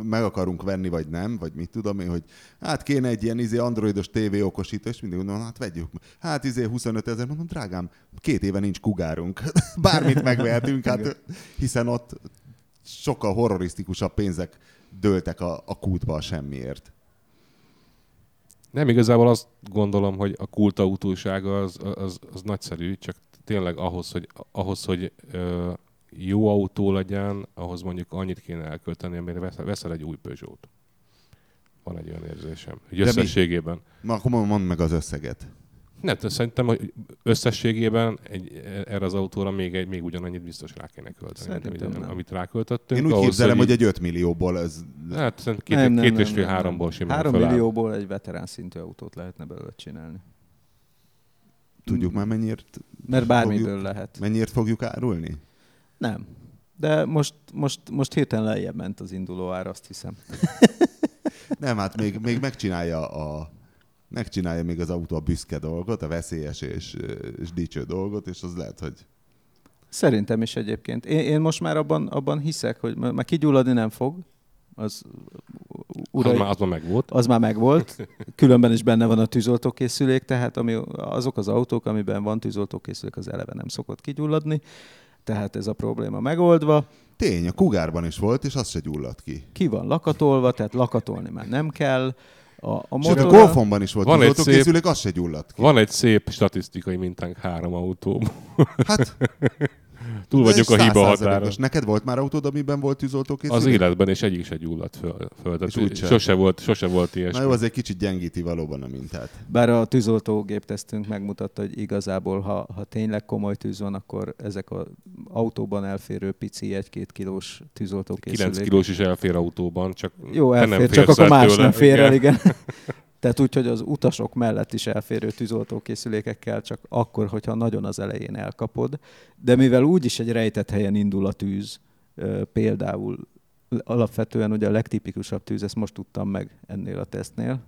meg akarunk venni, vagy nem, vagy mit tudom én, hogy hát kéne egy ilyen izé androidos TV okosító, és mindig mondom, hát vegyük. Hát izé 25 ezer, mondom, drágám, két éve nincs kugárunk. Bármit megvehetünk, hát hiszen ott sokkal horrorisztikusabb pénzek dőltek a, a kútba a semmiért. Nem, igazából azt gondolom, hogy a kultautósága az, az, az nagyszerű, csak tényleg ahhoz, hogy, ahhoz, hogy ö, jó autó legyen, ahhoz mondjuk annyit kéne elkölteni, amire veszel egy új Peugeot. Van egy olyan érzésem. Hogy összességében. Na, akkor mondd meg az összeget. Nem, szerintem hogy összességében egy, erre az autóra még, egy, még ugyanannyit biztos rá kéne költeni, mint, amit, amit ráköltöttünk. Én úgy ahhoz, képzelem, hogy, hogy egy 5 millióból ez... Hát szerintem két, nem, két nem, és fél háromból simán 3 millióból egy veterán szintű autót lehetne belőle csinálni. Tudjuk már mennyiért... Mert bármiből fogjuk, lehet. Mennyiért fogjuk árulni? Nem. De most, most, most héten lejjebb ment az induló ár, azt hiszem. Nem, hát még, még megcsinálja a megcsinálja még az autó a büszke dolgot, a veszélyes és, és dicső dolgot, és az lehet, hogy... Szerintem is egyébként. Én, én most már abban, abban hiszek, hogy már kigyulladni nem fog. Az, urai, az, már, az már megvolt. Az már megvolt. Különben is benne van a tűzoltókészülék, tehát ami, azok az autók, amiben van tűzoltókészülék, az eleve nem szokott kigyulladni tehát ez a probléma megoldva. Tény, a kugárban is volt, és az se gyulladt ki. Ki van lakatolva, tehát lakatolni már nem kell. A, a motora... Sőt, a golfonban is volt van egy szép, az se gyulladt ki. Van egy szép statisztikai mintánk három autó. Hát Túl vagyok a hiba határon. Neked volt már autód, amiben volt tűzoltókészülék? Az életben, és egyik se gyulladt föl. föl. Tehát sose, volt, sose volt ilyesmi. Na jó, az egy kicsit gyengíti valóban a mintát. Bár a tűzoltógép tesztünk megmutatta, hogy igazából, ha, ha tényleg komoly tűz van, akkor ezek az autóban elférő pici egy-két kilós tűzoltókészülék. 9 kilós is elfér autóban, csak Jó, elfér, nem csak akkor más tőle. nem fér el, igen. Tehát úgy, hogy az utasok mellett is elférő tűzoltókészülékekkel, csak akkor, hogyha nagyon az elején elkapod. De mivel úgyis egy rejtett helyen indul a tűz, például alapvetően ugye a legtipikusabb tűz, ezt most tudtam meg ennél a tesztnél,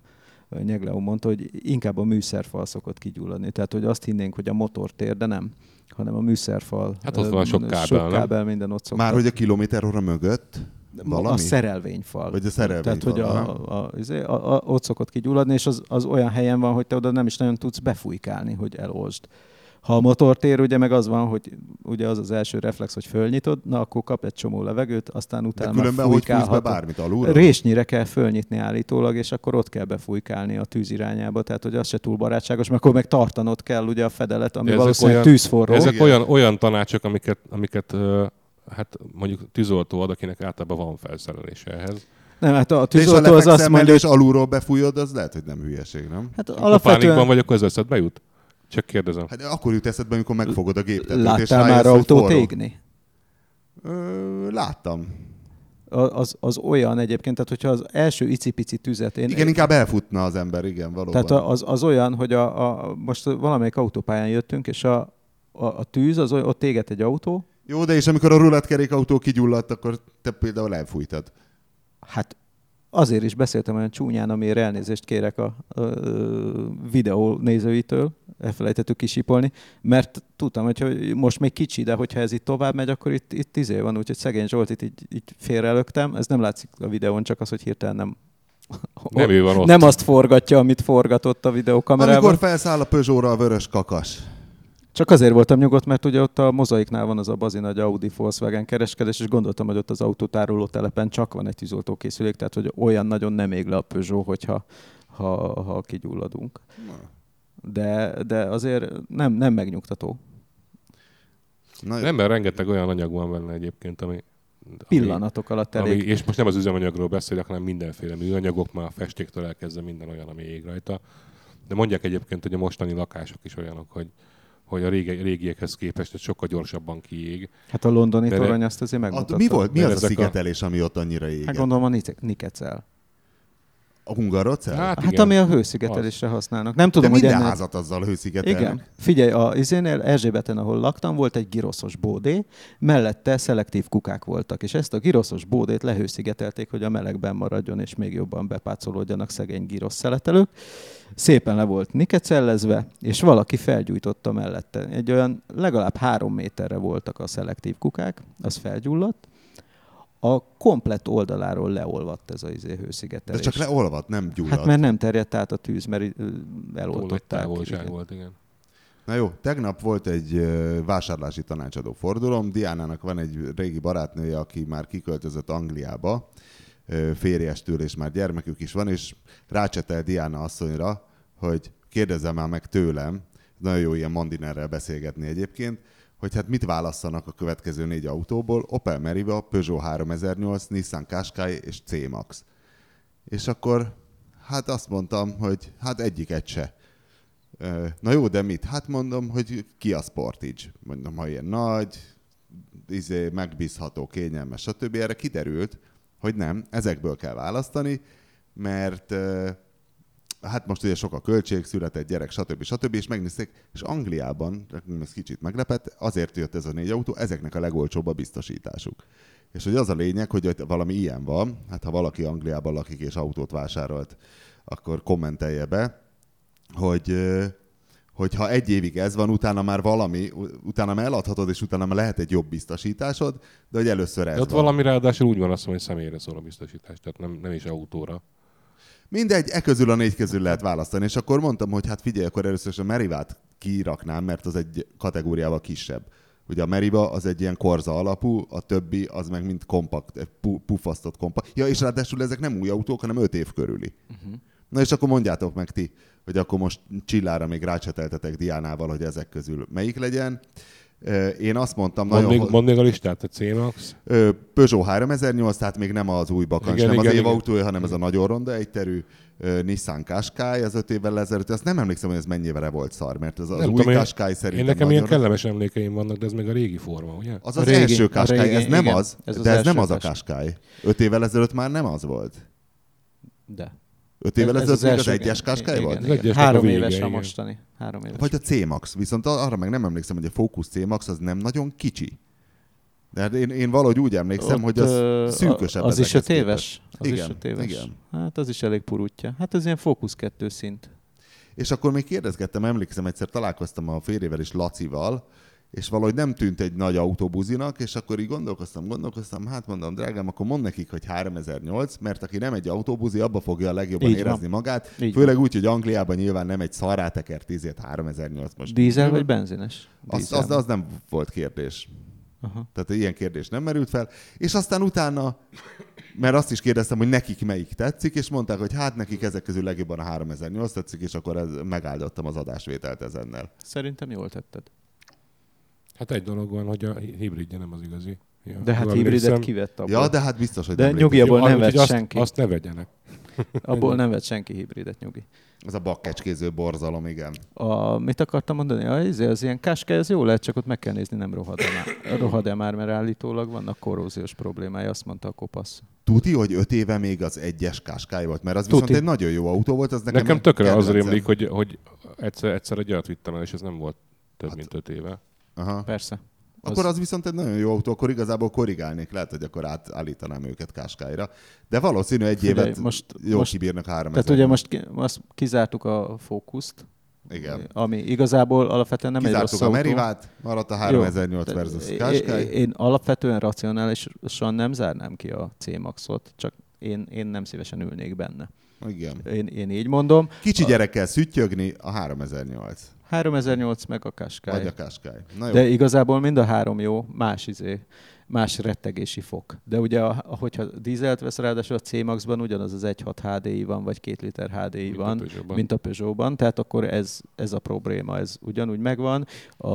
Nyegleó mondta, hogy inkább a műszerfal szokott kigyulladni. Tehát, hogy azt hinnénk, hogy a motor tér, de nem, hanem a műszerfal. Hát ott van sok kábel, sok kábel minden ott szokott. Már hogy a kilométer óra mögött? Valami? A szerelvényfal. Vagy a szerelvényfal. Tehát, hogy a, a, izé, a, a, ott szokott kigyulladni, és az, az olyan helyen van, hogy te oda nem is nagyon tudsz befújkálni, hogy elolsd. Ha a motor tér, ugye meg az van, hogy ugye az az első reflex, hogy fölnyitod, na akkor kap egy csomó levegőt, aztán utána De különben hogy fújsz be bármit alulra? Résnyire kell fölnyitni állítólag, és akkor ott kell befújkálni a tűz irányába, tehát hogy az se túl barátságos, mert akkor meg tartanod kell ugye a fedelet, ami valószínűleg olyan, tűzforró. Ezek olyan, olyan tanácsok, amiket, amiket hát mondjuk tűzoltó ad, akinek általában van felszerelése ehhez. Nem, hát a tűzoltó az azt mondja, hogy... alulról befújod, az lehet, hogy nem hülyeség, nem? Hát alapvetően... pánikban vagy, akkor az eszedbe jut? Csak kérdezem. Hát akkor jut eszedbe, amikor megfogod a géptetőt. Láttál már autót égni? Ö, láttam. Az, az olyan egyébként, tehát hogyha az első icipici tüzet... Én, igen, inkább elfutna az ember, igen, valóban. Tehát az, az olyan, hogy a, a, most valamelyik autópályán jöttünk, és a, a, a tűz, az, ott éget egy autó, jó, de és amikor a rulettkerékautó kigyulladt, akkor te például elfújtad. Hát azért is beszéltem olyan csúnyán, amiért elnézést kérek a, a, a videó nézőitől, elfelejtettük kisipolni, mert tudtam, hogy most még kicsi, de hogyha ez itt tovább megy, akkor itt, itt izé van, úgyhogy szegény Zsoltit így, így félrelögtem. Ez nem látszik a videón, csak az, hogy hirtelen nem nem, van ott. nem azt forgatja, amit forgatott a videókamerával. Amikor felszáll a Peugeot-ra a vörös kakas. Csak azért voltam nyugodt, mert ugye ott a mozaiknál van az a bazi nagy Audi Volkswagen kereskedés, és gondoltam, hogy ott az autótároló telepen csak van egy tűzoltókészülék, tehát hogy olyan nagyon nem ég le a Peugeot, hogyha ha, ha kigyulladunk. De, de azért nem, nem megnyugtató. Na, nem, mert rengeteg olyan anyag van benne egyébként, ami, pillanatok alatt elég. Ami, és most nem az üzemanyagról beszélek, hanem mindenféle műanyagok, már a festéktől elkezdve minden olyan, ami ég rajta. De mondják egyébként, hogy a mostani lakások is olyanok, hogy hogy a régi, régiekhez képest sokkal gyorsabban kiég. Hát a londoni Bere... torony azt azért megmutatta. mi volt? Mi az a szigetelés, a... ami ott annyira ég? Hát gondolom a Nikecel. A hungarocell? Hát, hát ami a hőszigetelésre használnak. Nem tudom, De hogy ennek... házat azzal hőszigetelnek. Igen. Figyelj, a izénél Erzsébeten, ahol laktam, volt egy giroszos bódé, mellette szelektív kukák voltak, és ezt a giroszos bódét lehőszigetelték, hogy a melegben maradjon, és még jobban bepácolódjanak szegény girosz szeletelők. Szépen le volt nikecellezve, és valaki felgyújtotta mellette. Egy olyan legalább három méterre voltak a szelektív kukák, az felgyulladt, a komplett oldaláról leolvadt ez a izé De hőszigetelés. csak leolvadt, nem gyulladt. Hát mert nem terjedt át a tűz, mert eloltották. távolság Igen. volt, igen. Na jó, tegnap volt egy vásárlási tanácsadó fordulóm. Diánának van egy régi barátnője, aki már kiköltözött Angliába, férjestől, és már gyermekük is van, és rácsetel Diana asszonyra, hogy kérdezze már meg tőlem, nagyon jó ilyen mandinerrel beszélgetni egyébként, hogy hát mit válasszanak a következő négy autóból, Opel Meriva, Peugeot 3008, Nissan Qashqai és C-Max. És akkor hát azt mondtam, hogy hát egyiket se. Ö, Na jó, de mit? Hát mondom, hogy ki a Sportage. Mondom, ha ilyen nagy, izé, megbízható, kényelmes, stb. Erre kiderült, hogy nem, ezekből kell választani, mert hát most ugye sok a költség, született gyerek, stb. stb. és megnézték, és Angliában, ez kicsit meglepett, azért jött ez a négy autó, ezeknek a legolcsóbb a biztosításuk. És hogy az a lényeg, hogy valami ilyen van, hát ha valaki Angliában lakik és autót vásárolt, akkor kommentelje be, hogy ö, hogy ha egy évig ez van, utána már valami, utána már eladhatod, és utána már lehet egy jobb biztosításod, de hogy először ez De ott van. valami ráadásul úgy van azt mondom, hogy személyre szól a biztosítás, tehát nem, nem is autóra. Mindegy, e közül a négy közül lehet választani, és akkor mondtam, hogy hát figyelj, akkor először is a Merivát kiraknám, mert az egy kategóriával kisebb. Ugye a Meriva az egy ilyen korza alapú, a többi az meg mind kompakt, pu- pufasztott kompakt. Ja, és ráadásul ezek nem új autók, hanem öt év körüli. Uh-huh. Na és akkor mondjátok meg ti, hogy akkor most csillára még rácseteltetek Diánával, hogy ezek közül melyik legyen. Én azt mondtam, Mondd nagyon... még, mondd még a listát, a C-Max. Peugeot 3008, tehát még nem az új bakancs, Igen, nem igen, az év igen. autója, hanem ez a nagyon ronda egyterű Nissan Qashqai az öt évvel ezelőtt. Azt nem emlékszem, hogy ez mennyire volt szar, mert az, az Nem új tudom, én- Qashqai Én szerintem nekem ilyen kellemes emlékeim vannak, de ez még a régi forma, ugye? Az A az régi- első Qashqai, régi, ez nem igen. az, Ez az de ez nem az a. Qashqai. Öt évvel ezelőtt már nem az volt. De. Öt évvel Ez- ez ezelőtt még az egyes igen, volt? igen. A Három vége, éves a igen. mostani. Három éves. Vagy a C-Max, viszont arra meg nem emlékszem, hogy a Focus C-Max az nem nagyon kicsi. De hát én, én valahogy úgy emlékszem, Ott, hogy az szűkösebb Az is öt éves? Az Igen, is öt éves. igen. Hát az is elég purutja. Hát ez ilyen Focus 2 szint. És akkor még kérdezgettem, emlékszem, egyszer találkoztam a férjével és Lacival, és valahogy nem tűnt egy nagy autóbuzinak, és akkor így gondolkoztam, gondolkoztam, hát mondom, drágám, akkor mond nekik, hogy 3008, mert aki nem egy autóbuzi, abba fogja a legjobban Így érezni van. magát. Így Főleg úgy, hogy Angliában nyilván nem egy szarráteker tízért 3008 most. Dízel vagy benzines? az, Dízel. az, az nem volt kérdés. Aha. Tehát ilyen kérdés nem merült fel. És aztán utána, mert azt is kérdeztem, hogy nekik melyik tetszik, és mondták, hogy hát nekik ezek közül legjobban a 3008 tetszik, és akkor ez, megáldottam az adásvételt ezennel. Szerintem jól tetted. Hát egy dolog van, hogy a hibridje nem az igazi. Ja, De hát hibridet emlékszem. kivett abból. Ja, de hát biztos, hogy De nem létezik. nyugi- abból Jó, nem vett azt, senki. Azt ne vegyenek. Abból nem vett senki hibridet, nyugi. Ez a bakkecskéző borzalom, igen. A, mit akartam mondani? A, az, az ilyen káska, ez jó lehet, csak ott meg kell nézni, nem rohad-e már, rohad-e már mert állítólag vannak korróziós problémája, azt mondta a kopasz. Tuti, hogy öt éve még az egyes Qashqai volt, mert az Tuti. viszont egy nagyon jó autó volt, az nekem, Nekem tökre az rémlik, hogy, hogy egyszer, egyszer egy olyat vittem el, és ez nem volt több, mint öt éve. Aha. Persze. Akkor az viszont egy nagyon jó autó, akkor igazából korrigálnék, lehet, hogy akkor átállítanám őket Qashqai-ra. De valószínű egy Figyelj, évet most- jó most- kibírnak három Tehát ugye most, ki- kizártuk a fókuszt, Igen. ami igazából alapvetően nem egy Kizártuk rossz a. Merivát, maradt a Jó. 3008 Tehát versus én- Qashqai. Én alapvetően racionálisan nem zárnám ki a C-Maxot, csak én, én nem szívesen ülnék benne. Igen. Én, én így mondom. Kicsi gyerekkel szüttyögni a 3008. 3008 meg a Qashqai. Vagy a Qashqai. Na jó. De igazából mind a három jó, más izé, más rettegési fok. De ugye, a- hogyha dízelt vesz, ráadásul a C-Maxban ugyanaz az 1.6 HDI van, vagy 2 liter HDI Mint a van, Peugeotban. mint a Peugeotban, tehát akkor ez, ez a probléma, ez ugyanúgy megvan. A,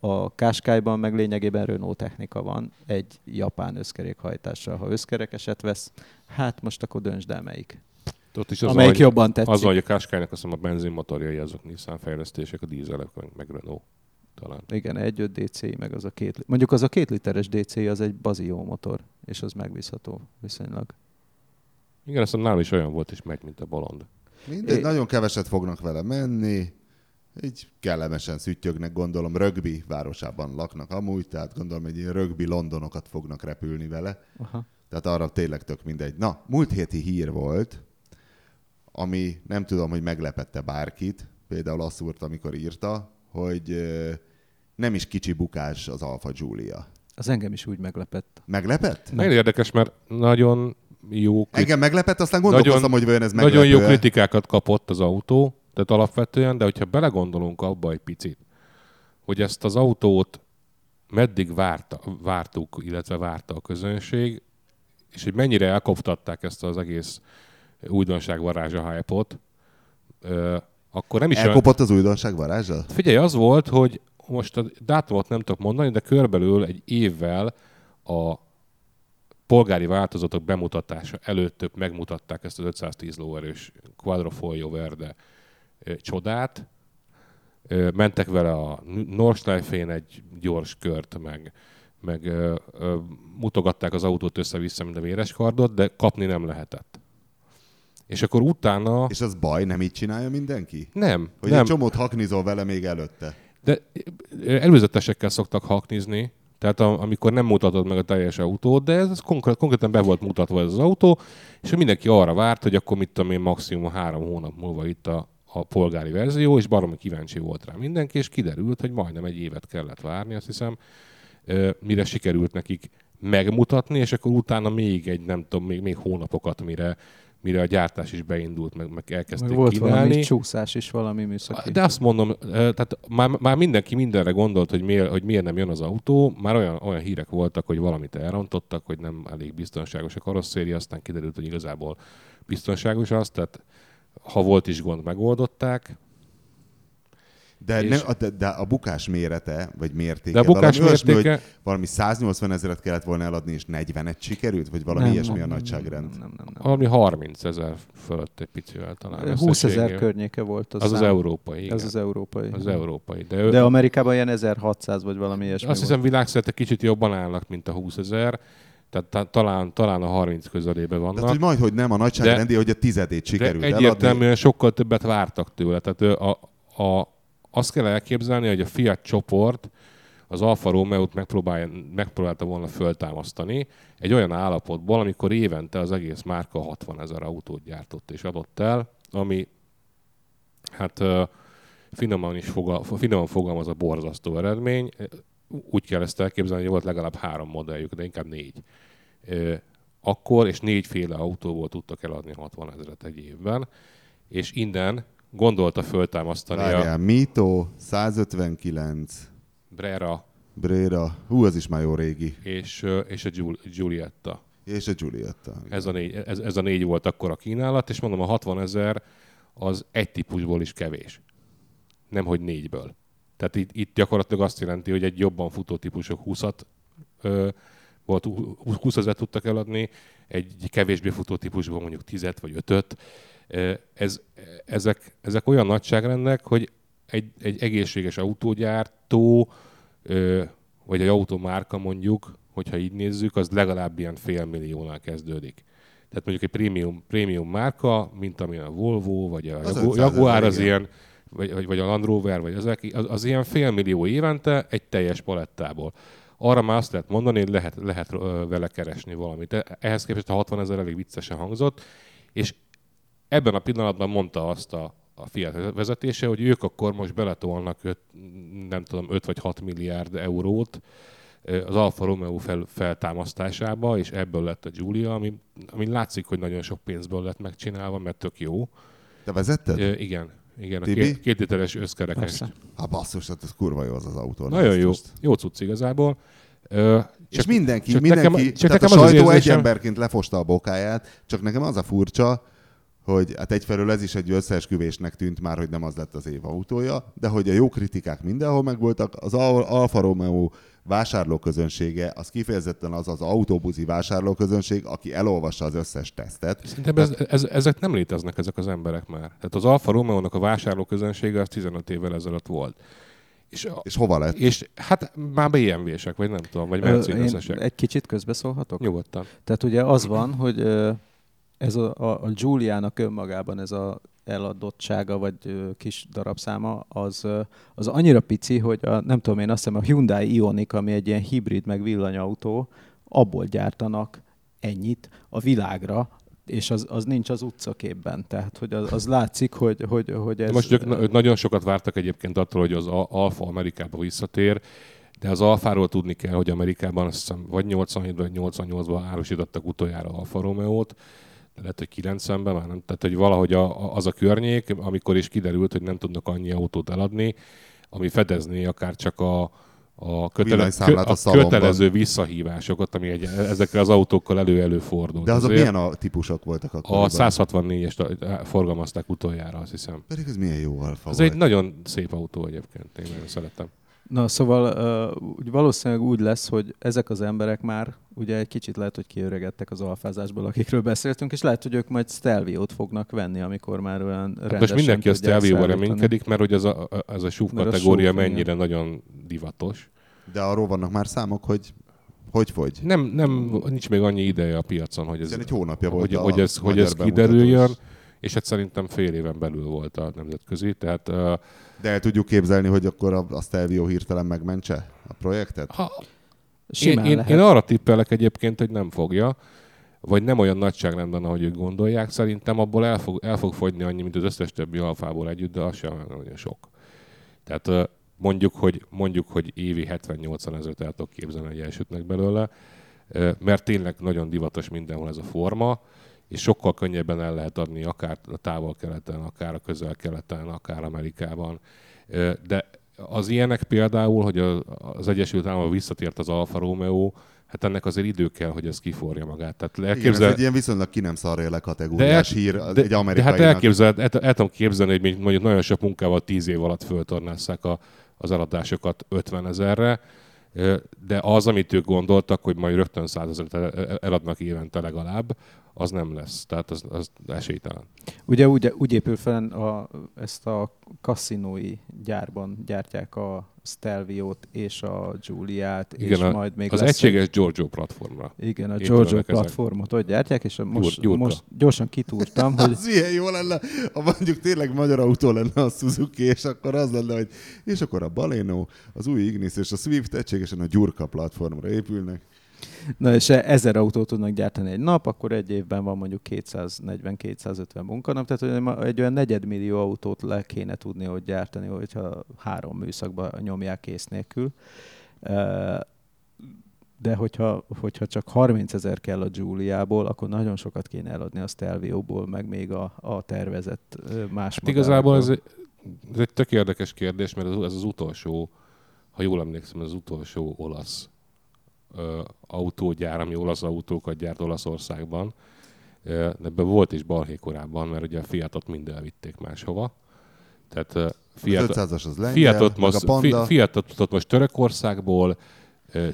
a Qashqai-ban meg lényegében Renault technika van, egy japán összkerékhajtással. Ha összkerekeset vesz, hát most akkor döntsd el melyik. Ott is az Amelyik van, jobban tetszik. Az hogy a Qashqai-nak azt mondom, a benzinmotorjai azok Nissan fejlesztések, a dízelek meg, meg Renault talán. Igen, egy 5 DCI, meg az a két, mondjuk az a két literes DCI az egy bazi jó motor, és az megbízható viszonylag. Igen, azt hiszem nálam is olyan volt, és megy, mint a bolond. Mindegy, É- nagyon keveset fognak vele menni. Így kellemesen szüttyögnek, gondolom, rögbi városában laknak amúgy, tehát gondolom, egy ilyen rögbi Londonokat fognak repülni vele. Aha. Tehát arra tényleg tök mindegy. Na, múlt héti hír volt, ami nem tudom, hogy meglepette bárkit, például azt úrt, amikor írta, hogy nem is kicsi bukás az Alfa Giulia. Az engem is úgy meglepett. Meglepett? Nagyon érdekes, mert nagyon jó, krit- Engem meglepett, aztán gondolkoztam, hogy vajon ez meglepő nagyon jó kritikákat kapott az autó, tehát alapvetően, de hogyha belegondolunk abba egy picit, hogy ezt az autót meddig várta, vártuk, illetve várta a közönség, és hogy mennyire elkoptatták ezt az egész újdonság varázsa hype-ot, akkor nem is olyan... Elkopott az újdonság varázsa? Figyelj, az volt, hogy most a dátumot nem tudok mondani, de körbelül egy évvel a polgári változatok bemutatása előtt ők megmutatták ezt az 510 lóerős Quadrofolio Verde csodát. Mentek vele a Nordschleife-én egy gyors kört, meg, meg ö, ö, mutogatták az autót össze-vissza, mint a véres kardot, de kapni nem lehetett. És akkor utána... És az baj, nem így csinálja mindenki? Nem, Hogy nem. egy csomót haknizol vele még előtte. De előzetesekkel szoktak haknizni, tehát a, amikor nem mutatod meg a teljes autót, de ez konkrét, konkrétan be volt mutatva ez az autó, és mindenki arra várt, hogy akkor mit tudom én, maximum három hónap múlva itt a, a polgári verzió, és baromi kíváncsi volt rá mindenki, és kiderült, hogy majdnem egy évet kellett várni, azt hiszem, mire sikerült nekik megmutatni, és akkor utána még egy, nem tudom, még, még hónapokat, mire, mire a gyártás is beindult, meg, meg elkezdték Meg volt kínálni. valami csúszás is, valami műszaki. De azt mondom, eh, tehát már, már mindenki mindenre gondolt, hogy miért, hogy miért nem jön az autó. Már olyan, olyan hírek voltak, hogy valamit elrontottak, hogy nem elég biztonságos a karosszéria, aztán kiderült, hogy igazából biztonságos az, tehát ha volt is gond, megoldották. De, És- ne, de, de a bukás mérete, vagy mértéke, De a bukás valami olyasmi, mértéke- hogy valami 180 ezeret kellett volna eladni, és 40-et sikerült, vagy valami Nem, ilyesmi nem, a nem, nagyságrend. Nem, nem, nem, nem. Valami 30 ezer fölött egy picivel talán. 20 ezer környéke volt az Az az szám. európai, igen. Ez az európai. az európai. De, De Amerikában ilyen 1600 vagy valami ilyesmi azt volt. hiszem világszerte kicsit jobban állnak, mint a 20 ezer. Tehát ta- talán, talán a 30 közelébe vannak. Tehát, hogy majd, hogy nem a nagyságrendi, hogy a tizedét sikerült De eladni. egyértelműen sokkal többet vártak tőle. Tehát ő a, a, azt kell elképzelni, hogy a Fiat csoport az Alfa Romeo-t megpróbálta volna föltámasztani egy olyan állapotból, amikor évente az egész márka 60 ezer autót gyártott és adott el, ami hát finoman is fogal, finoman fogalmaz a borzasztó eredmény. Úgy kell ezt elképzelni, hogy volt legalább három modelljük, de inkább négy. Akkor és négyféle autóból tudtak eladni 60 ezeret egy évben, és innen gondolta föltámasztani a Várjál, Mito, 159, Brera Brera, hú, az is már jó régi. és, és a Giul- Giulietta. És a Giulietta. Ez a, négy, ez, ez a négy volt akkor a kínálat, és mondom, a 60 ezer az egy típusból is kevés. Nemhogy négyből. Tehát itt, itt gyakorlatilag azt jelenti, hogy egy jobban futó típusok 20-at ö, volt, 20 ezer tudtak eladni, egy kevésbé futó típusból mondjuk 10 vagy 5 ez, ezek, ezek olyan nagyságrendek, hogy egy, egy egészséges autógyártó, vagy egy automárka mondjuk, hogyha így nézzük, az legalább ilyen fél milliónál kezdődik. Tehát mondjuk egy prémium, prémium márka, mint amilyen a Volvo, vagy a Az Jagu- 500 Jaguar, az ilyen, vagy, vagy, vagy a Land Rover, vagy ezek, az, az ilyen fél millió évente egy teljes palettából. Arra már azt lehet mondani, hogy lehet, lehet vele keresni valamit. E- Ehhez képest a 60 ezer elég viccesen hangzott, és ebben a pillanatban mondta azt a, a Fiat vezetése, hogy ők akkor most beletolnak öt, nem tudom, 5 vagy 6 milliárd eurót az Alfa Romeo fel, feltámasztásába, és ebből lett a Giulia, ami, ami látszik, hogy nagyon sok pénzből lett megcsinálva, mert tök jó. Te vezetted? Ö, igen, igen, a Tibi? két, két literes összkerekes. Ha basszus, hát ez kurva jó az az autó. Nagyon jó, most- jó cucc igazából. Ö, És mindenki, csak mindenki, nekem- csak tehát nekem a az az sajtó egy érzésem- emberként lefosta a bokáját, csak nekem az a furcsa, hogy hát egyfelől ez is egy összeesküvésnek tűnt már, hogy nem az lett az év autója, de hogy a jó kritikák mindenhol megvoltak, az Al- Alfa Romeo vásárlóközönsége, az kifejezetten az az autóbuzi vásárlóközönség, aki elolvassa az összes tesztet. Szerintem ez, ez, ezek nem léteznek ezek az emberek már. Tehát az Alfa Romeo-nak a vásárlóközönsége az 15 évvel ezelőtt volt. És, a, És hova lett? és hát már BMW-sek, vagy nem tudom, vagy. Én egy kicsit közbeszólhatok? Nyugodtan. Tehát ugye az van, hogy ö, ez a, a, a Giuliának önmagában ez a eladottsága, vagy ö, kis darabszáma, az, ö, az annyira pici, hogy a, nem tudom én, azt hiszem a Hyundai Ioniq, ami egy ilyen hibrid, meg villanyautó, abból gyártanak ennyit a világra, és az, az nincs az utcaképben. Tehát, hogy az, az látszik, hogy, hogy, hogy ez... Most ők, ők nagyon sokat vártak egyébként attól, hogy az Alfa Amerikába visszatér. de az Alfáról tudni kell, hogy Amerikában azt hiszem vagy 87 vagy 88-ban árusítottak utoljára Alfa Romeo-t, lehet, hogy 90-ben már nem. Tehát, hogy valahogy a, az a környék, amikor is kiderült, hogy nem tudnak annyi autót eladni, ami fedezné akár csak a, a, kötele, kö, a a kötelező visszahívásokat, ami egy, ezekkel az autókkal elő-elő fordult. De azok milyen a típusok voltak akkor? A 164-est forgalmazták utoljára, azt hiszem. Pedig ez milyen jó alfa Ez volt. egy nagyon szép autó egyébként, én nagyon szeretem. Na szóval uh, úgy valószínűleg úgy lesz, hogy ezek az emberek már ugye egy kicsit lehet, hogy kiöregedtek az alfázásból, akikről beszéltünk, és lehet, hogy ők majd Stelviót fognak venni, amikor már olyan rendesen Hát most mindenki a szállítani. reménykedik, mert hogy ez a, ez a SUV Mert a kategória SUV, igen. mennyire nagyon divatos. De arról vannak már számok, hogy hogy fogy. Nem, nem, nincs még annyi ideje a piacon, hogy ez, egy hónapja volt hogy, a hogy ez, hogy ez bemutatós. kiderüljön, és hát szerintem fél éven belül volt a nemzetközi, tehát De el tudjuk képzelni, hogy akkor a, Stelvio hirtelen megmentse a projektet? ha, Simán én, én, lehet. én arra tippelek egyébként, hogy nem fogja, vagy nem olyan nagyságrendben, ahogy ők gondolják. Szerintem abból el fog, el fog fogyni annyi, mint az összes többi alfából együtt, de az sem nagyon sok. Tehát mondjuk, hogy, mondjuk, hogy évi 70-80 ezeret el tudok képzelni, hogy elsütnek belőle, mert tényleg nagyon divatos mindenhol ez a forma, és sokkal könnyebben el lehet adni akár a távol-keleten, akár a közel-keleten, akár Amerikában. De az ilyenek például, hogy az Egyesült Államok visszatért az Alfa Romeo, hát ennek azért idő kell, hogy ez kiforja magát. Tehát Igen, ez elképzel, egy ilyen viszonylag ki nem szarja kategóriás hír de, egy de hát elképzeled, el, el tudom képzelni, hogy mondjuk nagyon sok munkával tíz év alatt föltornásszák a, az eladásokat 50 ezerre, de az, amit ők gondoltak, hogy majd rögtön 100 ezeret el- eladnak évente legalább, az nem lesz. Tehát az, az esélytelen. Ugye úgy, úgy épül fel a, ezt a kaszinói gyárban gyártják a Stelviót és a Giuliát, és Igen, a, majd még az lesz egységes Giorgio platformra. Egy, igen, a Giorgio platformot ott gyártják, és a most, Gyurka. most gyorsan kitúrtam, hogy Az milyen jó lenne, ha mondjuk tényleg magyar autó lenne a Suzuki, és akkor az lenne, hogy és akkor a Baleno, az új Ignis és a Swift egységesen a Gyurka platformra épülnek. Na és ezer autót tudnak gyártani egy nap, akkor egy évben van mondjuk 240-250 munkanap, tehát hogy egy olyan negyedmillió autót le kéne tudni ott gyártani, hogyha három műszakba nyomják kész nélkül. De hogyha, hogyha csak 30 ezer kell a Giuliából, akkor nagyon sokat kéne eladni a Stelvio-ból, meg még a, a tervezett más Hát igazából ez, ez egy tök érdekes kérdés, mert ez, az utolsó, ha jól emlékszem, ez az utolsó olasz autógyár, ami olasz autókat gyárt Olaszországban. Ebben volt is balhé korábban, mert ugye a Fiatot mind elvitték máshova. Tehát Az Fiat, 500-as az lengyel, Fiatot meg a most, Panda, Fi- Fiatot most Törökországból,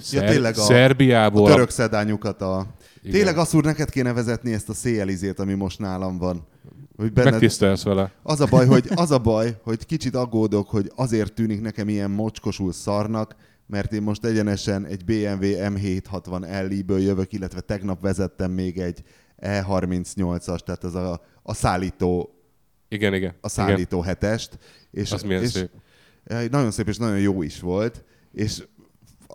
Szer- tényleg a- a Szerbiából. török szedányukat a... Igen. Tényleg azt úr, neked kéne vezetni ezt a CL-izét, ami most nálam van. Hogy benned... Megtisztelsz vele. Az a baj, hogy, az a baj, hogy kicsit aggódok, hogy azért tűnik nekem ilyen mocskosul szarnak, mert én most egyenesen egy BMW M760 Li-ből jövök, illetve tegnap vezettem még egy E38-as, tehát ez a, a szállító, Igen, igen. a igen. szállító hetest. És, Az milyen és, szép. Nagyon szép és nagyon jó is volt, és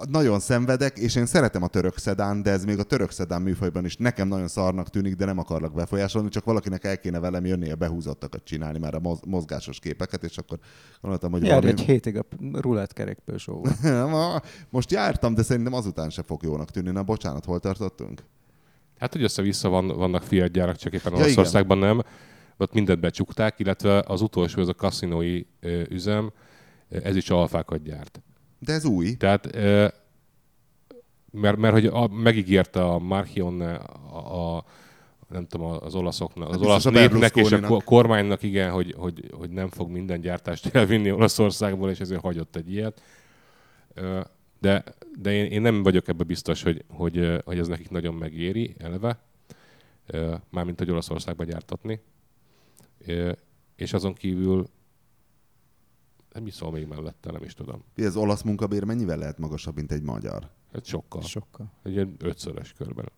nagyon szenvedek, és én szeretem a török szedán, de ez még a török szedán műfajban is nekem nagyon szarnak tűnik, de nem akarlak befolyásolni, csak valakinek el kéne velem jönnie behúzottakat csinálni már a moz- mozgásos képeket, és akkor gondoltam, hogy Jár valami... egy hétig a rulett kerékpősóval. Most jártam, de szerintem azután se fog jónak tűnni. Na bocsánat, hol tartottunk? Hát, hogy össze-vissza van, vannak Fiat gyárak, csak éppen Ja, Olaszországban nem. Ott mindent becsukták, illetve az utolsó, ez a kaszinói üzem, ez is alfákat gyárt. De ez új. Tehát, mert, mert hogy a, megígérte a Marchion a, a nem tudom, az olaszoknak, az Hát olasz népnek és a kormánynak igen, hogy, hogy, hogy nem fog minden gyártást elvinni Olaszországból, és ezért hagyott egy ilyet. De, de én, én nem vagyok ebbe biztos, hogy, hogy, hogy ez nekik nagyon megéri eleve, mármint hogy Olaszországba gyártatni. És azon kívül nem is szól még mellette, nem is tudom. Az olasz munkabér mennyivel lehet magasabb, mint egy magyar? Hát sokkal. Sokkal. Egy ilyen ötszörös körben.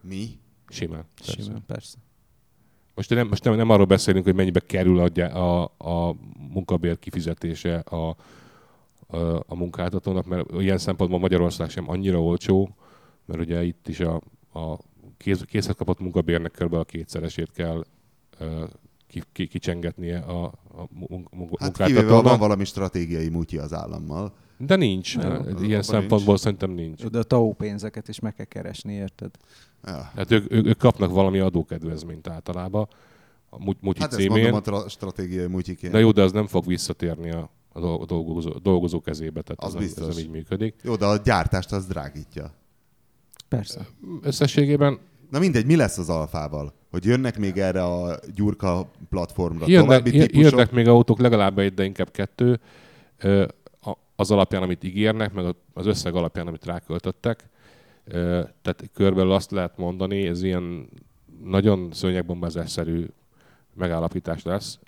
Mi? Simán. persze. Simán, persze. Most nem, most nem, nem arról beszélünk, hogy mennyibe kerül a, a, a munkabér kifizetése a, a, a munkáltatónak, mert ilyen szempontból Magyarország sem annyira olcsó, mert ugye itt is a, a kész, készhez kapott munkabérnek kb. a kétszeresét kell ö, ki, ki, kicsengetnie a, a Hát kivéve, ha van munkáltatónak. valami stratégiai mutyi az állammal, De nincs. Nem, Ilyen abban szempontból nincs. szerintem nincs. De a TAO pénzeket is meg kell keresni, érted? Ja. Hát ők, ők, ők kapnak valami adókedvezményt általában a Mu- Mutyi Hát ezt címén. mondom a tra- stratégiai mutyiként. De jó, de az nem fog visszatérni a, a dol- dolgozó, dolgozó kezébe, tehát Az az, ez, biztos. ez így működik. Jó, de a gyártást az drágítja. Persze. Összességében Na mindegy, mi lesz az alfával? Hogy jönnek még erre a gyurka platformra jönnek, típusok? jönnek még autók, legalább egy, de inkább kettő, az alapján, amit ígérnek, meg az összeg alapján, amit ráköltöttek. Tehát körülbelül azt lehet mondani, ez ilyen nagyon szőnyegbombázásszerű megállapítás lesz,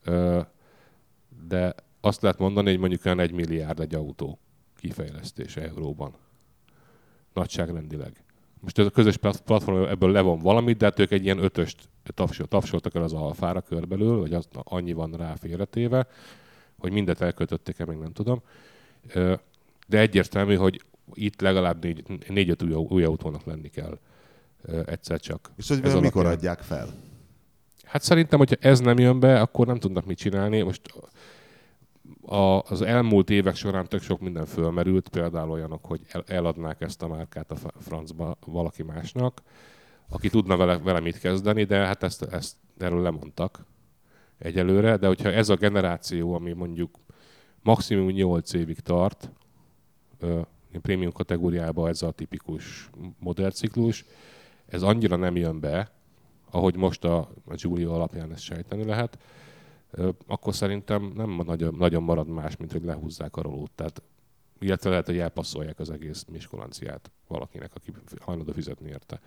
de azt lehet mondani, hogy mondjuk olyan egy milliárd egy autó kifejlesztése euróban. Nagyságrendileg. Most ez a közös plat- platform ebből levon valamit, de hát ők egy ilyen ötöst tapsol, tapsoltak el az alfára körbelül, vagy az, annyi van rá félretéve, hogy mindet elköltötték-e, még nem tudom. De egyértelmű, hogy itt legalább négy, négy-öt új, új autónak lenni kell egyszer csak. És hogy mikor alapján. adják fel? Hát szerintem, hogyha ez nem jön be, akkor nem tudnak mit csinálni. Most a, az elmúlt évek során tök sok minden fölmerült, például olyanok, hogy el, eladnák ezt a márkát a francba valaki másnak, aki tudna vele, vele mit kezdeni, de hát ezt, ezt erről lemondtak egyelőre, de hogyha ez a generáció, ami mondjuk maximum 8 évig tart, ö, prémium kategóriában ez a tipikus modellciklus, ez annyira nem jön be, ahogy most a, a Giulio alapján ezt sejteni lehet, akkor szerintem nem nagyon, nagyon marad más, mint hogy lehúzzák a rolót. Tehát, illetve lehet, hogy elpasszolják az egész miskolanciát valakinek, aki hajlandó fizetni érte.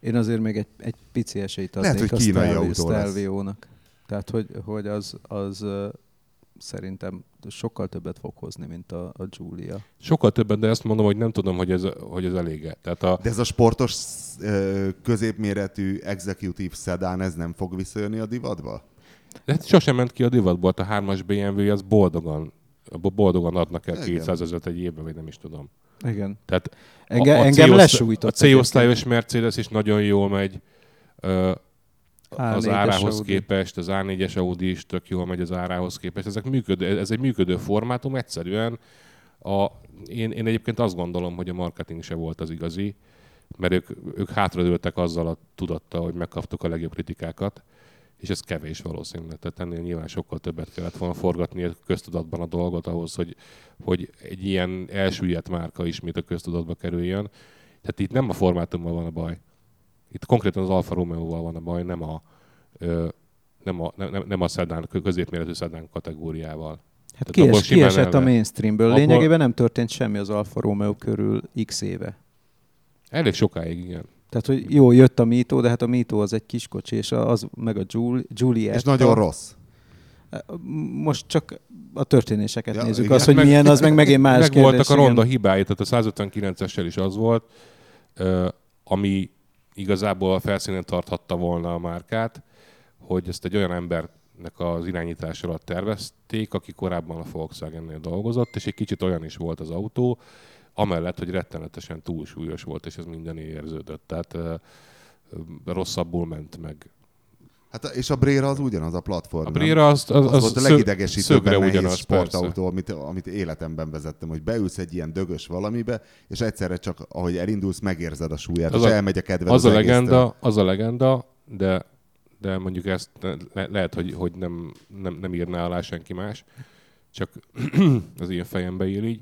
Én azért még egy, egy pici esélyt Lehet, adnék hogy a kínai lesz. Stelvio-nak. Tehát, hogy, hogy az, az szerintem sokkal többet fog hozni, mint a, a Giulia. Sokkal többen, de ezt mondom, hogy nem tudom, hogy ez, hogy ez elége. Tehát a, De ez a sportos, középméretű executive sedán, ez nem fog visszajönni a divatba? De hát sosem ment ki a divatból, hát a 3-as BMW az boldogan, boldogan adnak el Igen. 200 ezeret egy évben, vagy nem is tudom. Igen. Tehát Enge, a, a engem lesújtott. A C-osztályos Mercedes is nagyon jól megy. Ö, az A4-es árához Audi. képest, az A4-es Audi is tök jól megy az árához képest. Ezek működő, ez egy működő formátum, egyszerűen a, én, én egyébként azt gondolom, hogy a marketing se volt az igazi, mert ők, ők hátradőltek azzal a tudattal, hogy megkaptuk a legjobb kritikákat, és ez kevés valószínűleg. Tehát ennél nyilván sokkal többet kellett volna forgatni a köztudatban a dolgot ahhoz, hogy, hogy egy ilyen elsüllyedt márka ismét a köztudatba kerüljön. Tehát itt nem a formátummal van a baj. Itt konkrétan az Alfa Romeo-val van a baj, nem a, ö, nem a, nem, nem a szedán, középméretű szedán kategóriával. Hát kies, simán kiesett a mainstreamből. Abból- Lényegében nem történt semmi az Alfa Romeo körül x éve. Elég sokáig, igen. Tehát, hogy jó, jött a Mito, de hát a Mito az egy kis kocsi, és az meg a Giul- Giulietta. És nagyon rossz. Most csak a történéseket Ja, nézzük. igen. Az, hogy Meg- milyen, az meg megint más Meg kérdés. voltak a igen. ronda hibái, tehát a 159-essel is az volt, ami igazából a felszínen tarthatta volna a márkát, hogy ezt egy olyan embernek az irányítás alatt tervezték, aki korábban a Volkswagen-nél dolgozott, és egy kicsit olyan is volt az autó, amellett, hogy rettenetesen túlsúlyos volt, és ez mindené érződött. Tehát rosszabbul ment meg. Hát és a Brera az ugyanaz a platform. A? Brera az, az, az, az volt a szög- legidegesítőbb szögre nehéz ugyanaz, sportautó, amit, amit életemben vezettem, hogy beülsz egy ilyen dögös valamibe, és egyszerre csak, ahogy elindulsz, megérzed a súlyát, Az és a- elmegy a kedved az, az, a legenda, az a legenda, de, de mondjuk ezt le, lehet, hogy, hogy nem, nem, nem írná alá senki más, csak az én fejembe ír így,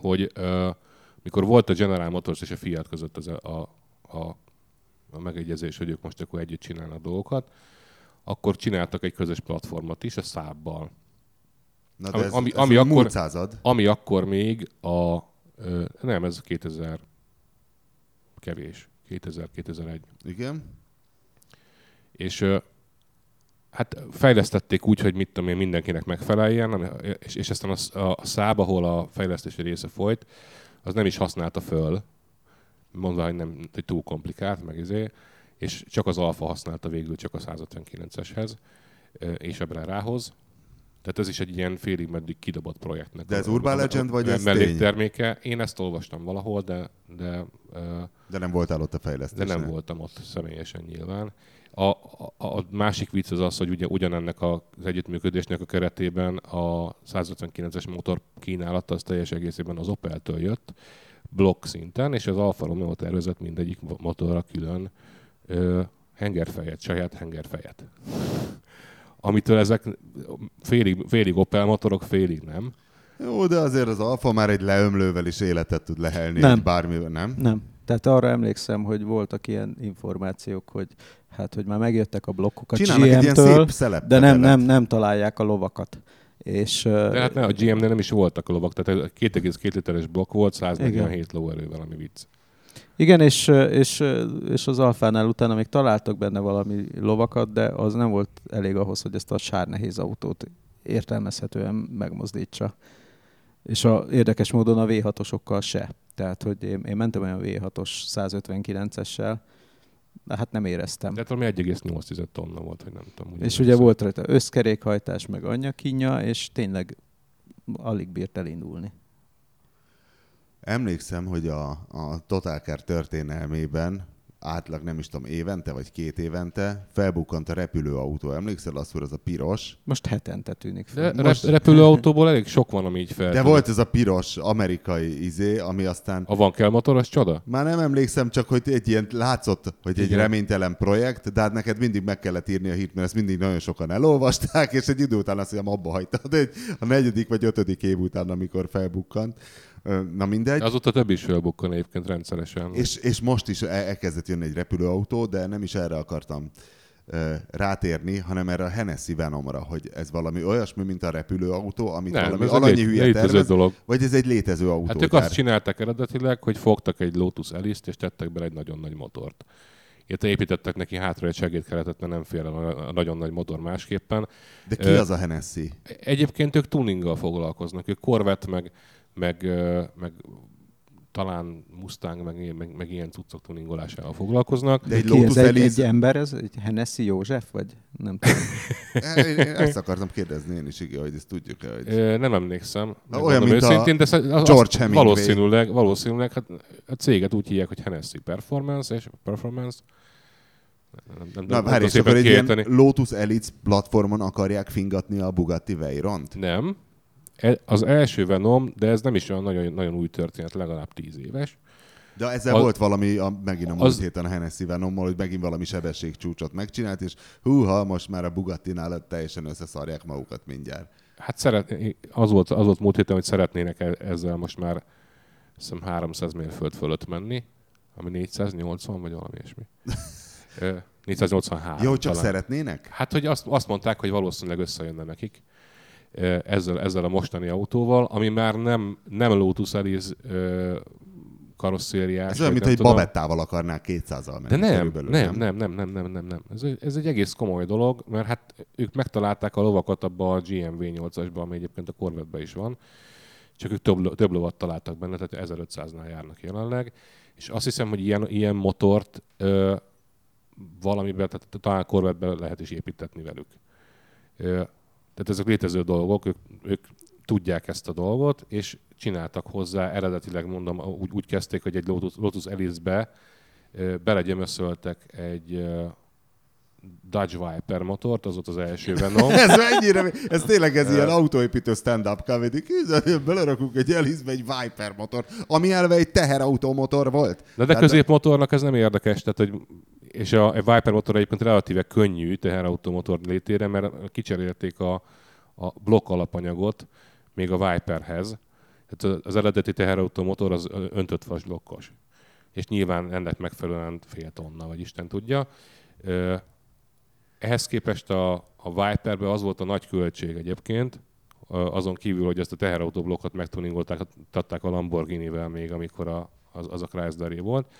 hogy uh, mikor volt a General Motors és a Fiat között az a, a, a, a megegyezés, hogy ők most akkor együtt csinálnak dolgokat, akkor csináltak egy közös platformot is a szábbal. Na, de ami- ez, ami- ez ami akkor- múlt század. Ami akkor még a... Ö, nem, ez 2000 kevés. 2000-2001. Igen. És ö, hát fejlesztették úgy, hogy mit tudom én, mindenkinek megfeleljen, és, és aztán a, a, száb, ahol a fejlesztési része folyt, az nem is használta föl, mondva, hogy, nem, hogy túl komplikált, meg izé, és csak az Alfa használta végül csak a 159-eshez, ö, és a Brerához, Tehát ez is egy ilyen félig meddig kidobott projektnek. De ez a- Urban a- a- Legend, vagy a ez mellékterméke. Én ezt olvastam valahol, de, de, De nem voltál ott a de fejlesztésnél. nem voltam ott személyesen nyilván. A, a, a másik vicc az az, hogy ugye ugyanennek a- az együttműködésnek a keretében a 159-es motor kínálata az teljes egészében az Opel-től jött, blokk szinten, és az Alfa Romeo tervezett mindegyik motorra külön ö, hengerfejet, saját hengerfejet. Amitől ezek félig, félig Opel motorok, félig nem. Jó, de azért az Alfa már egy leömlővel is életet tud lehelni, Nem. egy bármivel, nem? Nem. Tehát arra emlékszem, hogy voltak ilyen információk, hogy hát, hogy már megjöttek a blokkok a GM-től, de nem, nem, nem találják a lovakat. És, De hát ne, a GM-nél nem is voltak a lovak, tehát ez 2,2 literes blokk volt, 147 lóerővel, ami vicc. Igen, és, és, és az Alfánál utána még találtak benne valami lovakat, de az nem volt elég ahhoz, hogy ezt a sárnehéz autót értelmezhetően megmozdítsa. És a, érdekes módon a V6-osokkal se. Tehát, hogy én, én mentem olyan V6-os 159-essel, de hát nem éreztem. Tehát valami 1,8 tonna volt, hogy nem tudom. úgy és ugye volt rajta összkerékhajtás, meg anyagkínja, és tényleg alig bírt elindulni. Emlékszem, hogy a, a Total Car történelmében átlag nem is tudom, évente vagy két évente felbukkant a repülőautó. Emlékszel azt, hogy az a piros? Most hetente tűnik De fel. rep- Most, repülőautóból elég sok van, ami így fel. De volt ez a piros amerikai izé, ami aztán A van kell motoros csoda? Már nem emlékszem, csak hogy egy ilyen látszott, hogy egy Igen. reménytelen projekt, de hát neked mindig meg kellett írni a hírt, mert ezt mindig nagyon sokan elolvasták, és egy idő után azt hiszem abba hagytad, egy, a negyedik vagy ötödik év után, amikor felbukkant. Na mindegy. Azóta több is felbukkan egyébként rendszeresen. És, és most is el- elkezdett jönni egy repülőautó, de nem is erre akartam rátérni, hanem erre a Hennessy Venomra, hogy ez valami olyasmi, mint a repülőautó, amit nem, valami ez alanyi hülye tervez, dolog. vagy ez egy létező autó. Hát ők azt csinálták eredetileg, hogy fogtak egy Lotus Elise-t, és tettek bele egy nagyon nagy motort. Itt építettek neki hátra egy segédkeretet, mert nem fél el a nagyon nagy motor másképpen. De ki az a Hennessy? Egyébként ők tuninggal foglalkoznak. Ők Corvette, meg, meg, meg talán Mustang, meg, meg, meg ilyen cuccok tuningolásával foglalkoznak. De egy Ki ez Lotus egy, Elise... egy ember, ez egy Hennessy József, vagy nem tudom. Én- én Ezt akartam kérdezni én is, igen, hogy ezt tudjuk-e, hogy... Nem emlékszem. Olyan, megmondom mint a őszintén, de sz- az, George Hemingway. valószínűleg, valószínűleg hát a céget úgy hívják, hogy Hennessy Performance, és Performance. Nem, nem, Na, várj, és akkor egy ilyen. Lotus Elite platformon akarják fingatni a Bugatti Veyront? Nem. E- Az első Venom, de ez nem is olyan nagyon, nagyon új történet, legalább tíz éves. De ezzel Az- volt valami, a, megint a múlt az- héten a Hennessy Venommal, hogy megint valami sebességcsúcsot megcsinált, és húha, most már a Bugattinál teljesen összeszarják magukat mindjárt. Hát szeret, az, volt, az volt múlt héten, hogy szeretnének e- ezzel most már hiszem 300 mérföld fölött menni, ami 480 vagy valami ilyesmi. Ö, 483. Jó, csak talán. szeretnének? Hát, hogy azt, azt mondták, hogy valószínűleg összejönne nekik ezzel, ezzel a mostani autóval, ami már nem, nem Lotus Elise karosszériás. Ez olyan, mint egy tudom. babettával akarnák 200-al menni. De nem, körülbelül, nem, nem, nem, nem, nem, nem, nem. Ez, egy- ez egy egész komoly dolog, mert hát ők megtalálták a lovakat abba a GMV 8-asba, ami egyébként a corvette is van, csak ők több, több lovat találtak benne, tehát 1500-nál járnak jelenleg, és azt hiszem, hogy ilyen, ilyen motort ö, valamiben, tehát talán corvette lehet is építetni velük. Ö, tehát ezek létező dolgok, ők, ők tudják ezt a dolgot, és csináltak hozzá, eredetileg mondom, úgy, úgy kezdték, hogy egy Lotus, Lotus Elise-be ö, belegyömöszöltek egy Dodge Viper motort, az volt az első Venom. Ez mennyire, ez tényleg ez ilyen autóépítő stand-up comedy. Belerakunk egy Elise-be egy Viper motor, ami elve egy teherautomotor volt. De, de középmotornak ez nem érdekes, tehát hogy és a, a Viper motor egyébként relatíve könnyű teherautomotor létére, mert kicserélték a, a blokk alapanyagot még a Viperhez. Tehát az eredeti teherautomotor az öntött vas blokkos. És nyilván ennek megfelelően fél tonna, vagy Isten tudja. Ehhez képest a, a Viperbe az volt a nagy költség egyébként, azon kívül, hogy ezt a teherautóblokkot megtuningolták, tatták a Lamborghini-vel még, amikor a, az, az a chrysler volt,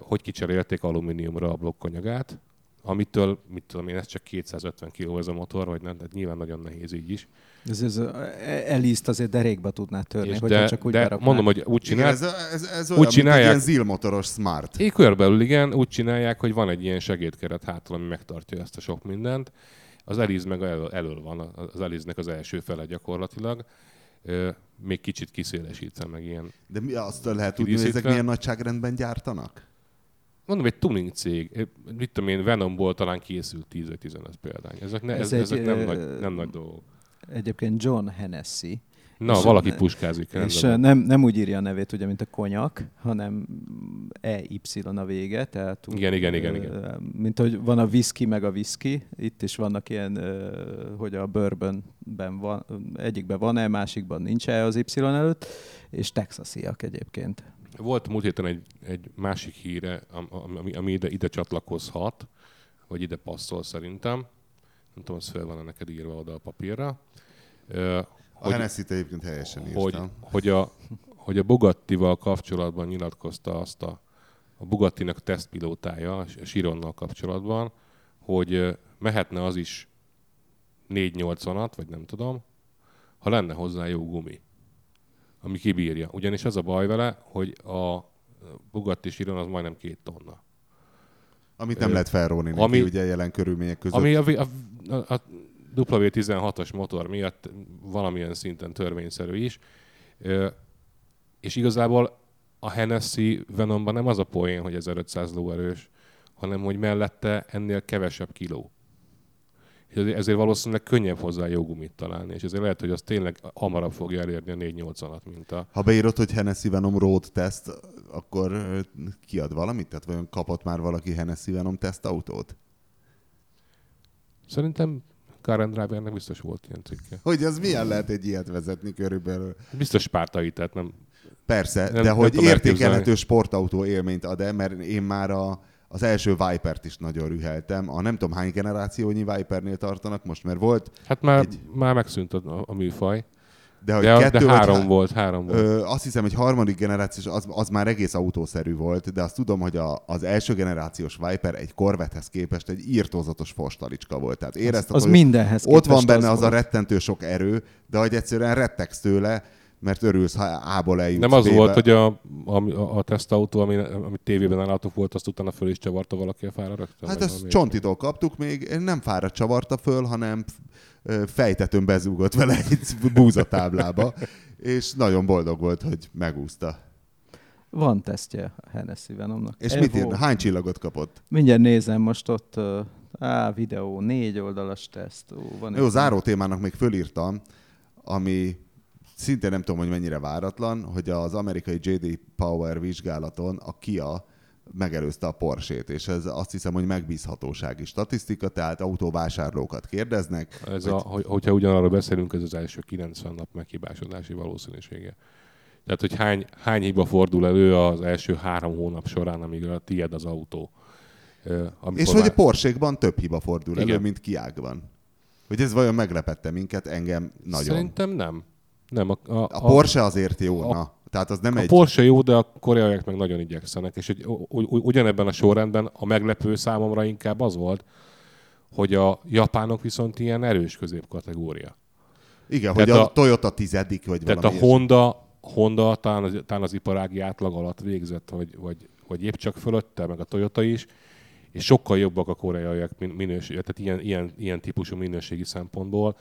hogy kicserélték alumíniumra a blokkanyagát, amitől, mit tudom én, ez csak 250 kg ez a motor, vagy nem, tehát nyilván nagyon nehéz így is. Ez, ez Eliszt azért derékba tudná törni, És hogyha de, csak úgy de mondom, hogy úgy Igen, csinál, ez, ez, ez Úgy olyan, mint csinálják- egy ilyen zilmotoros smart. Én körülbelül igen, úgy csinálják, hogy van egy ilyen segédkeret hátul, ami megtartja ezt a sok mindent. Az Eliz meg elől, elől van, az Eliznek az első fele gyakorlatilag. Még kicsit kiszélesítve meg ilyen. De mi azt lehet tudni, hogy ezek milyen nagyságrendben gyártanak? Mondom, egy tuning cég, mit tudom én, Venomból talán készült 10 vagy 15 példány. Ezek, ne, Ez ez, ezek egy, nem, ö, nagy, nem nagy dolgok. Egyébként John Hennessy, Na, és- valaki puskázik. és rendben nem, nem úgy írja a nevét, ugye, mint a konyak, hanem EY a vége, tehát úgy, Igen, igen, igen, igen. Mint hogy van a whisky meg a whisky, itt is vannak ilyen, hogy a bourbonben van, egyikben van-e, másikban nincs-e az Y előtt, és texasiak egyébként. Volt múlt héten egy, egy másik híre, am- am- ami, ami ide, ide csatlakozhat, vagy ide passzol szerintem. Nem tudom, ez fel van neked írva oda a papírra. A Hennessy-t egyébként helyesen hogy, írtam. hogy, a, hogy a Bugattival kapcsolatban nyilatkozta azt a, a Bugattinak tesztpilótája, a Sironnal kapcsolatban, hogy mehetne az is 480-at, vagy nem tudom, ha lenne hozzá jó gumi, ami kibírja. Ugyanis az a baj vele, hogy a Bugatti Chiron az majdnem két tonna. Amit nem Ö, lehet felróni neki, ami- ugye jelen körülmények között. Ami a, a, a, a W16-os motor miatt valamilyen szinten törvényszerű is. És igazából a Hennessy Venomban nem az a poén, hogy 1500 lóerős, hanem hogy mellette ennél kevesebb kiló. És ezért- valószínűleg könnyebb hozzá jó gumit találni, és ezért lehet, hogy az tényleg hamarabb fogja elérni a 480-at, mint a... Ha beírod, hogy Hennessy Venom Road Test, akkor kiad valamit? Tehát vajon kapott már valaki Hennessy Venom tesztautót? Szerintem Karen Drivernek biztos volt ilyen cikke. Hogy az milyen lehet egy ilyet vezetni körülbelül? Biztos spártai, tehát nem... Persze, Nem- de nem hogy értékelhető sportautó élményt ad-e, mert én már a, az első Vipert is nagyon rüheltem. A nem tudom hány generációnyi Vipernél tartanak most, mert volt, Hát már, Egy- már megszűnt a, a műfaj. De hogy De, kettő de vagy három há- volt, három volt. Ö, azt hiszem, hogy harmadik generációs, az, az már egész autószerű volt, de azt tudom, hogy a, az első generációs Viper egy Corvettehez képest egy írtózatos fostalicska volt. Tehát érezted, Az hogy mindenhez ott van benne az, a volt. rettentő sok erő, de hogy egyszerűen rettegsz tőle, mert örülsz, ha A-ból eljutsz Nem az B-be. volt, hogy a, a, a tesztautó, ami, ami tévében nálatok volt, azt utána föl is csavarta valaki a fára rögtön? Hát vagy ezt Csontitól kaptuk még, nem fáradt csavarta föl, hanem fejtetőn bezúgott vele egy búzatáblába, és nagyon boldog volt, hogy megúszta. Van tesztje a Hennessy Venomnak. És Evo. mit ír? Hány csillagot kapott? Mindjárt nézem most ott, á, videó, négy oldalas teszt. Ó, van Jó, záró témának még fölírtam, ami szintén nem tudom, hogy mennyire váratlan, hogy az amerikai JD Power vizsgálaton a Kia megelőzte a Porsche-t, és ez azt hiszem, hogy megbízhatósági statisztika, tehát autóvásárlókat kérdeznek. Ez hogy- a, hogy, hogyha ugyanarról beszélünk, ez az első 90 nap meghibásodási valószínűsége. Tehát, hogy hány, hány hiba fordul elő az első három hónap során, amíg a tiéd az autó. Amikor És hogy a már- Porsche-kban több hiba fordul elő, Igen. mint Kiákban. Hogy ez vajon meglepette minket, engem nagyon. Szerintem nem. Nem, a, a, A Porsche azért jó, a- na. Tehát az nem A egy... Porsche jó, de a koreaiak meg nagyon igyekszenek. És hogy, ugyanebben a sorrendben a meglepő számomra inkább az volt, hogy a japánok viszont ilyen erős középkategória. Igen, hogy Tehát a, a- Toyota tizedik, vagy Tehát valami a ilyesmi. Honda, Honda talán, az, talán az iparági átlag alatt végzett, vagy, vagy, vagy épp csak fölötte, meg a Toyota is, és sokkal jobbak a koreaiak min- minőség, tehát ilyen, ilyen, ilyen típusú minőségi szempontból.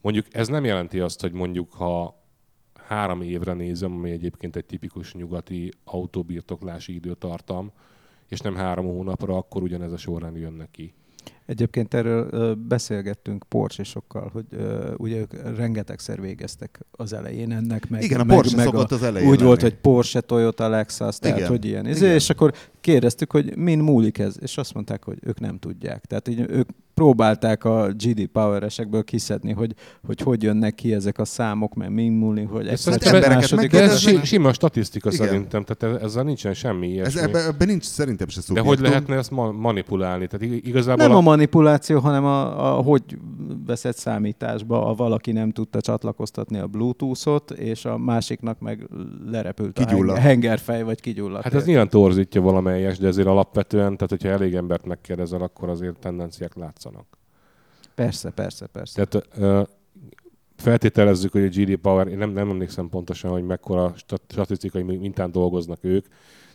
Mondjuk ez nem jelenti azt, hogy mondjuk ha három évre nézem, ami egyébként egy tipikus nyugati autóbirtoklási időtartam, és nem három hónapra, akkor ugyanez a sorrend jön neki. Egyébként erről beszélgettünk Porsche-sokkal, hogy ö, ugye ők rengetegszer végeztek az elején ennek, meg, Igen, a meg, Porsche meg szokott az elején Úgy volt, lenni. hogy Porsche, Toyota, Lexus, tehát Igen, hogy ilyen. igen. Igen. És akkor kérdeztük, hogy min múlik ez, és azt mondták, hogy ők nem tudják. Tehát így ők próbálták a GD Power-esekből kiszedni, hogy, hogy hogy jönnek ki ezek a számok, mert min múlik, hogy szerintem csak embereket második. De ez si- sima statisztika Igen. szerintem, tehát ez- ezzel nincsen semmi Ez ilyesmi. ebben ebbe nincs szerintem se De szubjektum. hogy lehetne ezt ma- manipulálni? Tehát ig- igazából Nem a, a manipuláció, hanem a, a hogy veszed számításba, a valaki nem tudta csatlakoztatni a Bluetooth-ot, és a másiknak meg lerepült Kigyulladt. a heng- hengerfej, vagy kigyulladt. hát ez nyilván torzítja valamelyes, de azért alapvetően, tehát hogyha elég embert megkérdezel, akkor azért tendenciák látszanak. Persze, persze, persze. Tehát ö, feltételezzük, hogy a GD Power, én nem, nem emlékszem pontosan, hogy mekkora stat- statisztikai mintán dolgoznak ők,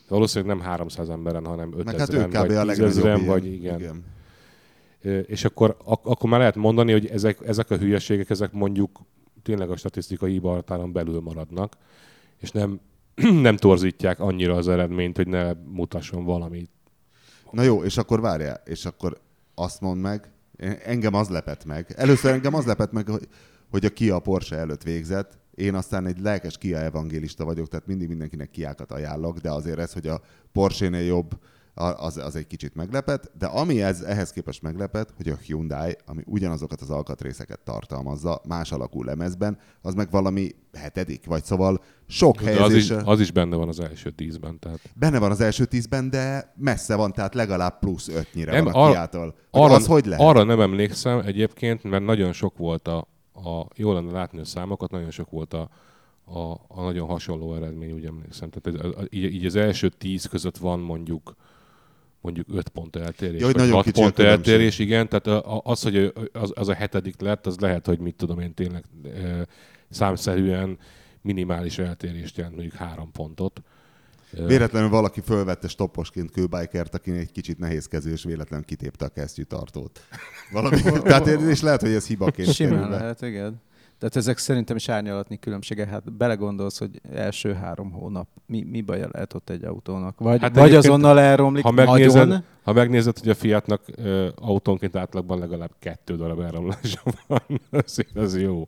de valószínűleg nem 300 emberen, hanem Meg hát 5000 ő kb. a vagy legnagyobb 10 ilyen. vagy igen. igen. És akkor, ak- akkor már lehet mondani, hogy ezek, ezek a hülyeségek, ezek mondjuk tényleg a statisztikai hibahatáron belül maradnak, és nem, nem torzítják annyira az eredményt, hogy ne mutasson valamit. Na jó, és akkor várjál, és akkor azt mondd meg, engem az lepett meg. Először engem az lepett meg, hogy, hogy a Kia Porsche előtt végzett, én aztán egy lelkes Kia evangélista vagyok, tehát mindig mindenkinek Kiákat ajánlok, de azért ez, hogy a Porsche-nél jobb, az, az egy kicsit meglepet, de ami ez, ehhez képest meglepet, hogy a Hyundai, ami ugyanazokat az alkatrészeket tartalmazza, más alakú lemezben, az meg valami hetedik, vagy szóval sok helyezés. Az is, az is benne van az első tízben. Tehát... Benne van az első tízben, de messze van, tehát legalább plusz ötnyire nem, van a Kiától. Arra, az hogy lehet? arra nem emlékszem egyébként, mert nagyon sok volt a, a jól lenne látni a számokat, nagyon sok volt a, a, a nagyon hasonló eredmény, úgy emlékszem. Tehát ez, a, így, így az első tíz között van mondjuk mondjuk 5 pont eltérés, Jaj, vagy 6 pont eltérés, igen, tehát az, hogy az, az a hetedik lett, az lehet, hogy mit tudom én tényleg számszerűen minimális eltérést jelent, mondjuk három pontot. Véletlenül valaki fölvette stopposként kőbájkert, aki egy kicsit nehézkező, és véletlenül kitépte a kesztyűtartót. Valami, tehát és lehet, hogy ez hibaként Simán kerül lehet, igen. Tehát ezek szerintem is árnyalatni különbségek. Hát belegondolsz, hogy első három hónap, mi, mi baja lehet ott egy autónak? Vagy, Hát vagy azonnal elromlik, Ha megnézed, nagyon. ha megnézed, hogy a Fiatnak ö, autónként átlagban legalább kettő darab elromlása van, az, az jó.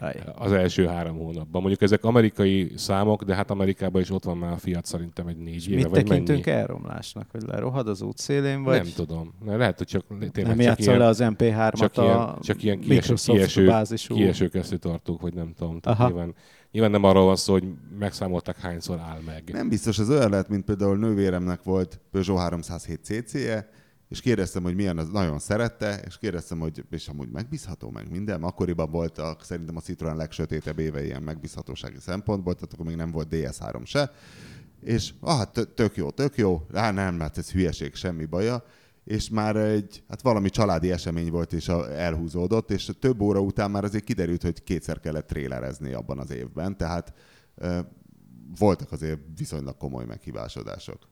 Aj. Az első három hónapban. Mondjuk ezek amerikai számok, de hát Amerikában is ott van már a Fiat szerintem egy négy éve, Mit vagy tekintünk mennyi. elromlásnak? Hogy lerohad az út szélén, vagy Nem tudom. Lehet, hogy csak tényleg nem csak ilyen, le az MP3-at csak a ilyen, csak ilyen kieső, Microsoft kieső, kieső kesztyűtartók, vagy nem tudom. Tehát nyilván, nyilván, nem arról van szó, hogy megszámolták hányszor áll meg. Nem biztos, az olyan lehet, mint például nővéremnek volt Peugeot 307 CC-je, és kérdeztem, hogy milyen, az nagyon szerette, és kérdeztem, hogy és amúgy megbízható meg minden. Akkoriban voltak szerintem a Citroen legsötétebb éve ilyen megbízhatósági szempontból, tehát akkor még nem volt DS3 se. És ah, hát tö- tök jó, tök jó, á nem, hát ez hülyeség, semmi baja. És már egy, hát valami családi esemény volt, és a, elhúzódott, és több óra után már azért kiderült, hogy kétszer kellett trélerezni abban az évben, tehát ö, voltak azért viszonylag komoly meghibásodások.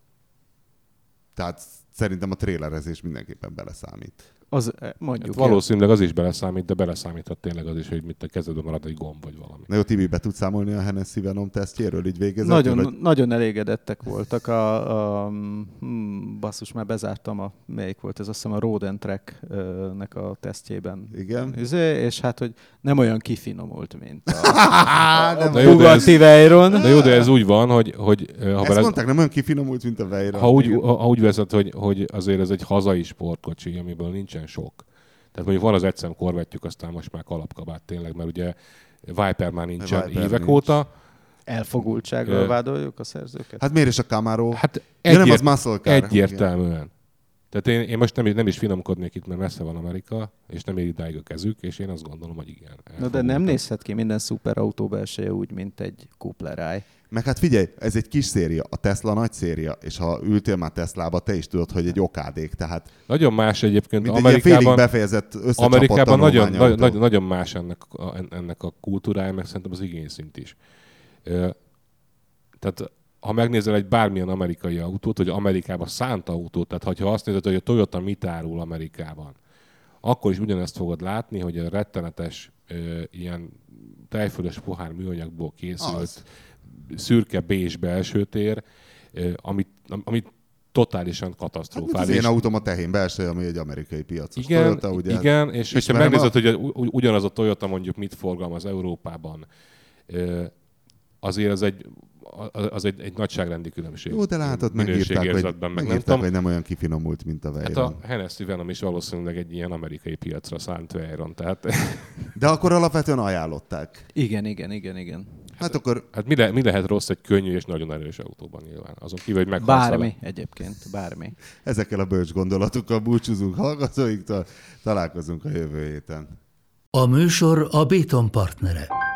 Tehát szerintem a trélerezés mindenképpen beleszámít. Az, eh, mondjuk. Hát valószínűleg az is beleszámít, de beleszámíthat tényleg az is, hogy mit a kezedben marad egy gomb vagy valami. Na jó, Tibi, be tudsz számolni a Hennessy Venom tesztjéről így végezetül? Nagyon, Vagy... nagyon elégedettek voltak. A, a, hmm, basszus, már bezártam a, melyik volt ez, azt hiszem a and Track-nek a tesztjében. Igen. Izé, És hát, hogy nem olyan kifinomult, mint a, jó, de ez- Bugatti Veyron. De jó, de ez úgy van, hogy, hogy eh, ha, Ezt bele, mondták, nem olyan kifinomult, mint a Veyron. ha, úgy, ha, ha úgy veszed, hogy, hogy azért ez egy hazai sportkocsi, amiből nincsen sok. Tehát mondjuk van az egyszem korvettjük, aztán most már kalapkabát tényleg, mert ugye Viper már nincsen Viper évek nincs. óta. Elfogultsággal Ö, vádoljuk a szerzőket? Hát miért is a Camaro? Hát ja, nem, az egyért, muscle car. egyértelműen. Tehát én, én most nem, nem is finomkodnék itt, mert messze van Amerika, és nem ér idáig a kezük, és én azt gondolom, hogy igen. Na de nem nézhet ki minden szuperautó belseje úgy, mint egy kupleráj. Meg hát figyelj, ez egy kis széria, a Tesla nagy széria, és ha ültél már Teslába, te is tudod, hogy egy okádék, tehát Nagyon más egyébként mint egy ilyen félig Amerikában. befejezett Amerikában nagyon, nagyon, nagyon, más ennek a, ennek a kultúrája, meg szerintem az igényszint is. Ö, Tehát ha megnézel egy bármilyen amerikai autót, vagy Amerikában szánt autót, tehát ha azt nézed, hogy a Toyota mit árul Amerikában, akkor is ugyanezt fogod látni, hogy a rettenetes ö, ilyen tejfölös pohár műanyagból készült Az. Szürke bés belső tér, amit, amit totálisan Hát, mint az katasztrofális. én autóm a tehén belső, ami egy amerikai piacos Igen, Toyota, ugye? hát igen és ismerem megnézed, a- hogy ugyanaz a Toyota mondjuk mit forgalmaz Európában, azért az egy, az- az egy, egy nagyságrendi különbség. Jó, de látod, megírták, hogy, meg nem megírták tudom. hogy nem olyan kifinomult, mint a Hát Veyron. a Hennessy Venom is valószínűleg egy ilyen amerikai piacra szánt Veyron, tehát De akkor alapvetően ajánlották. Igen, igen, igen, igen. Hát akkor hát mi, le, mi lehet rossz egy könnyű és nagyon erős autóban nyilván? Azon kívül, hogy meghalsz Bármi egyébként, bármi. ezekkel a bölcs gondolatokkal búcsúzunk hallgatóinktól, találkozunk a jövő héten. A műsor a Béton partnere.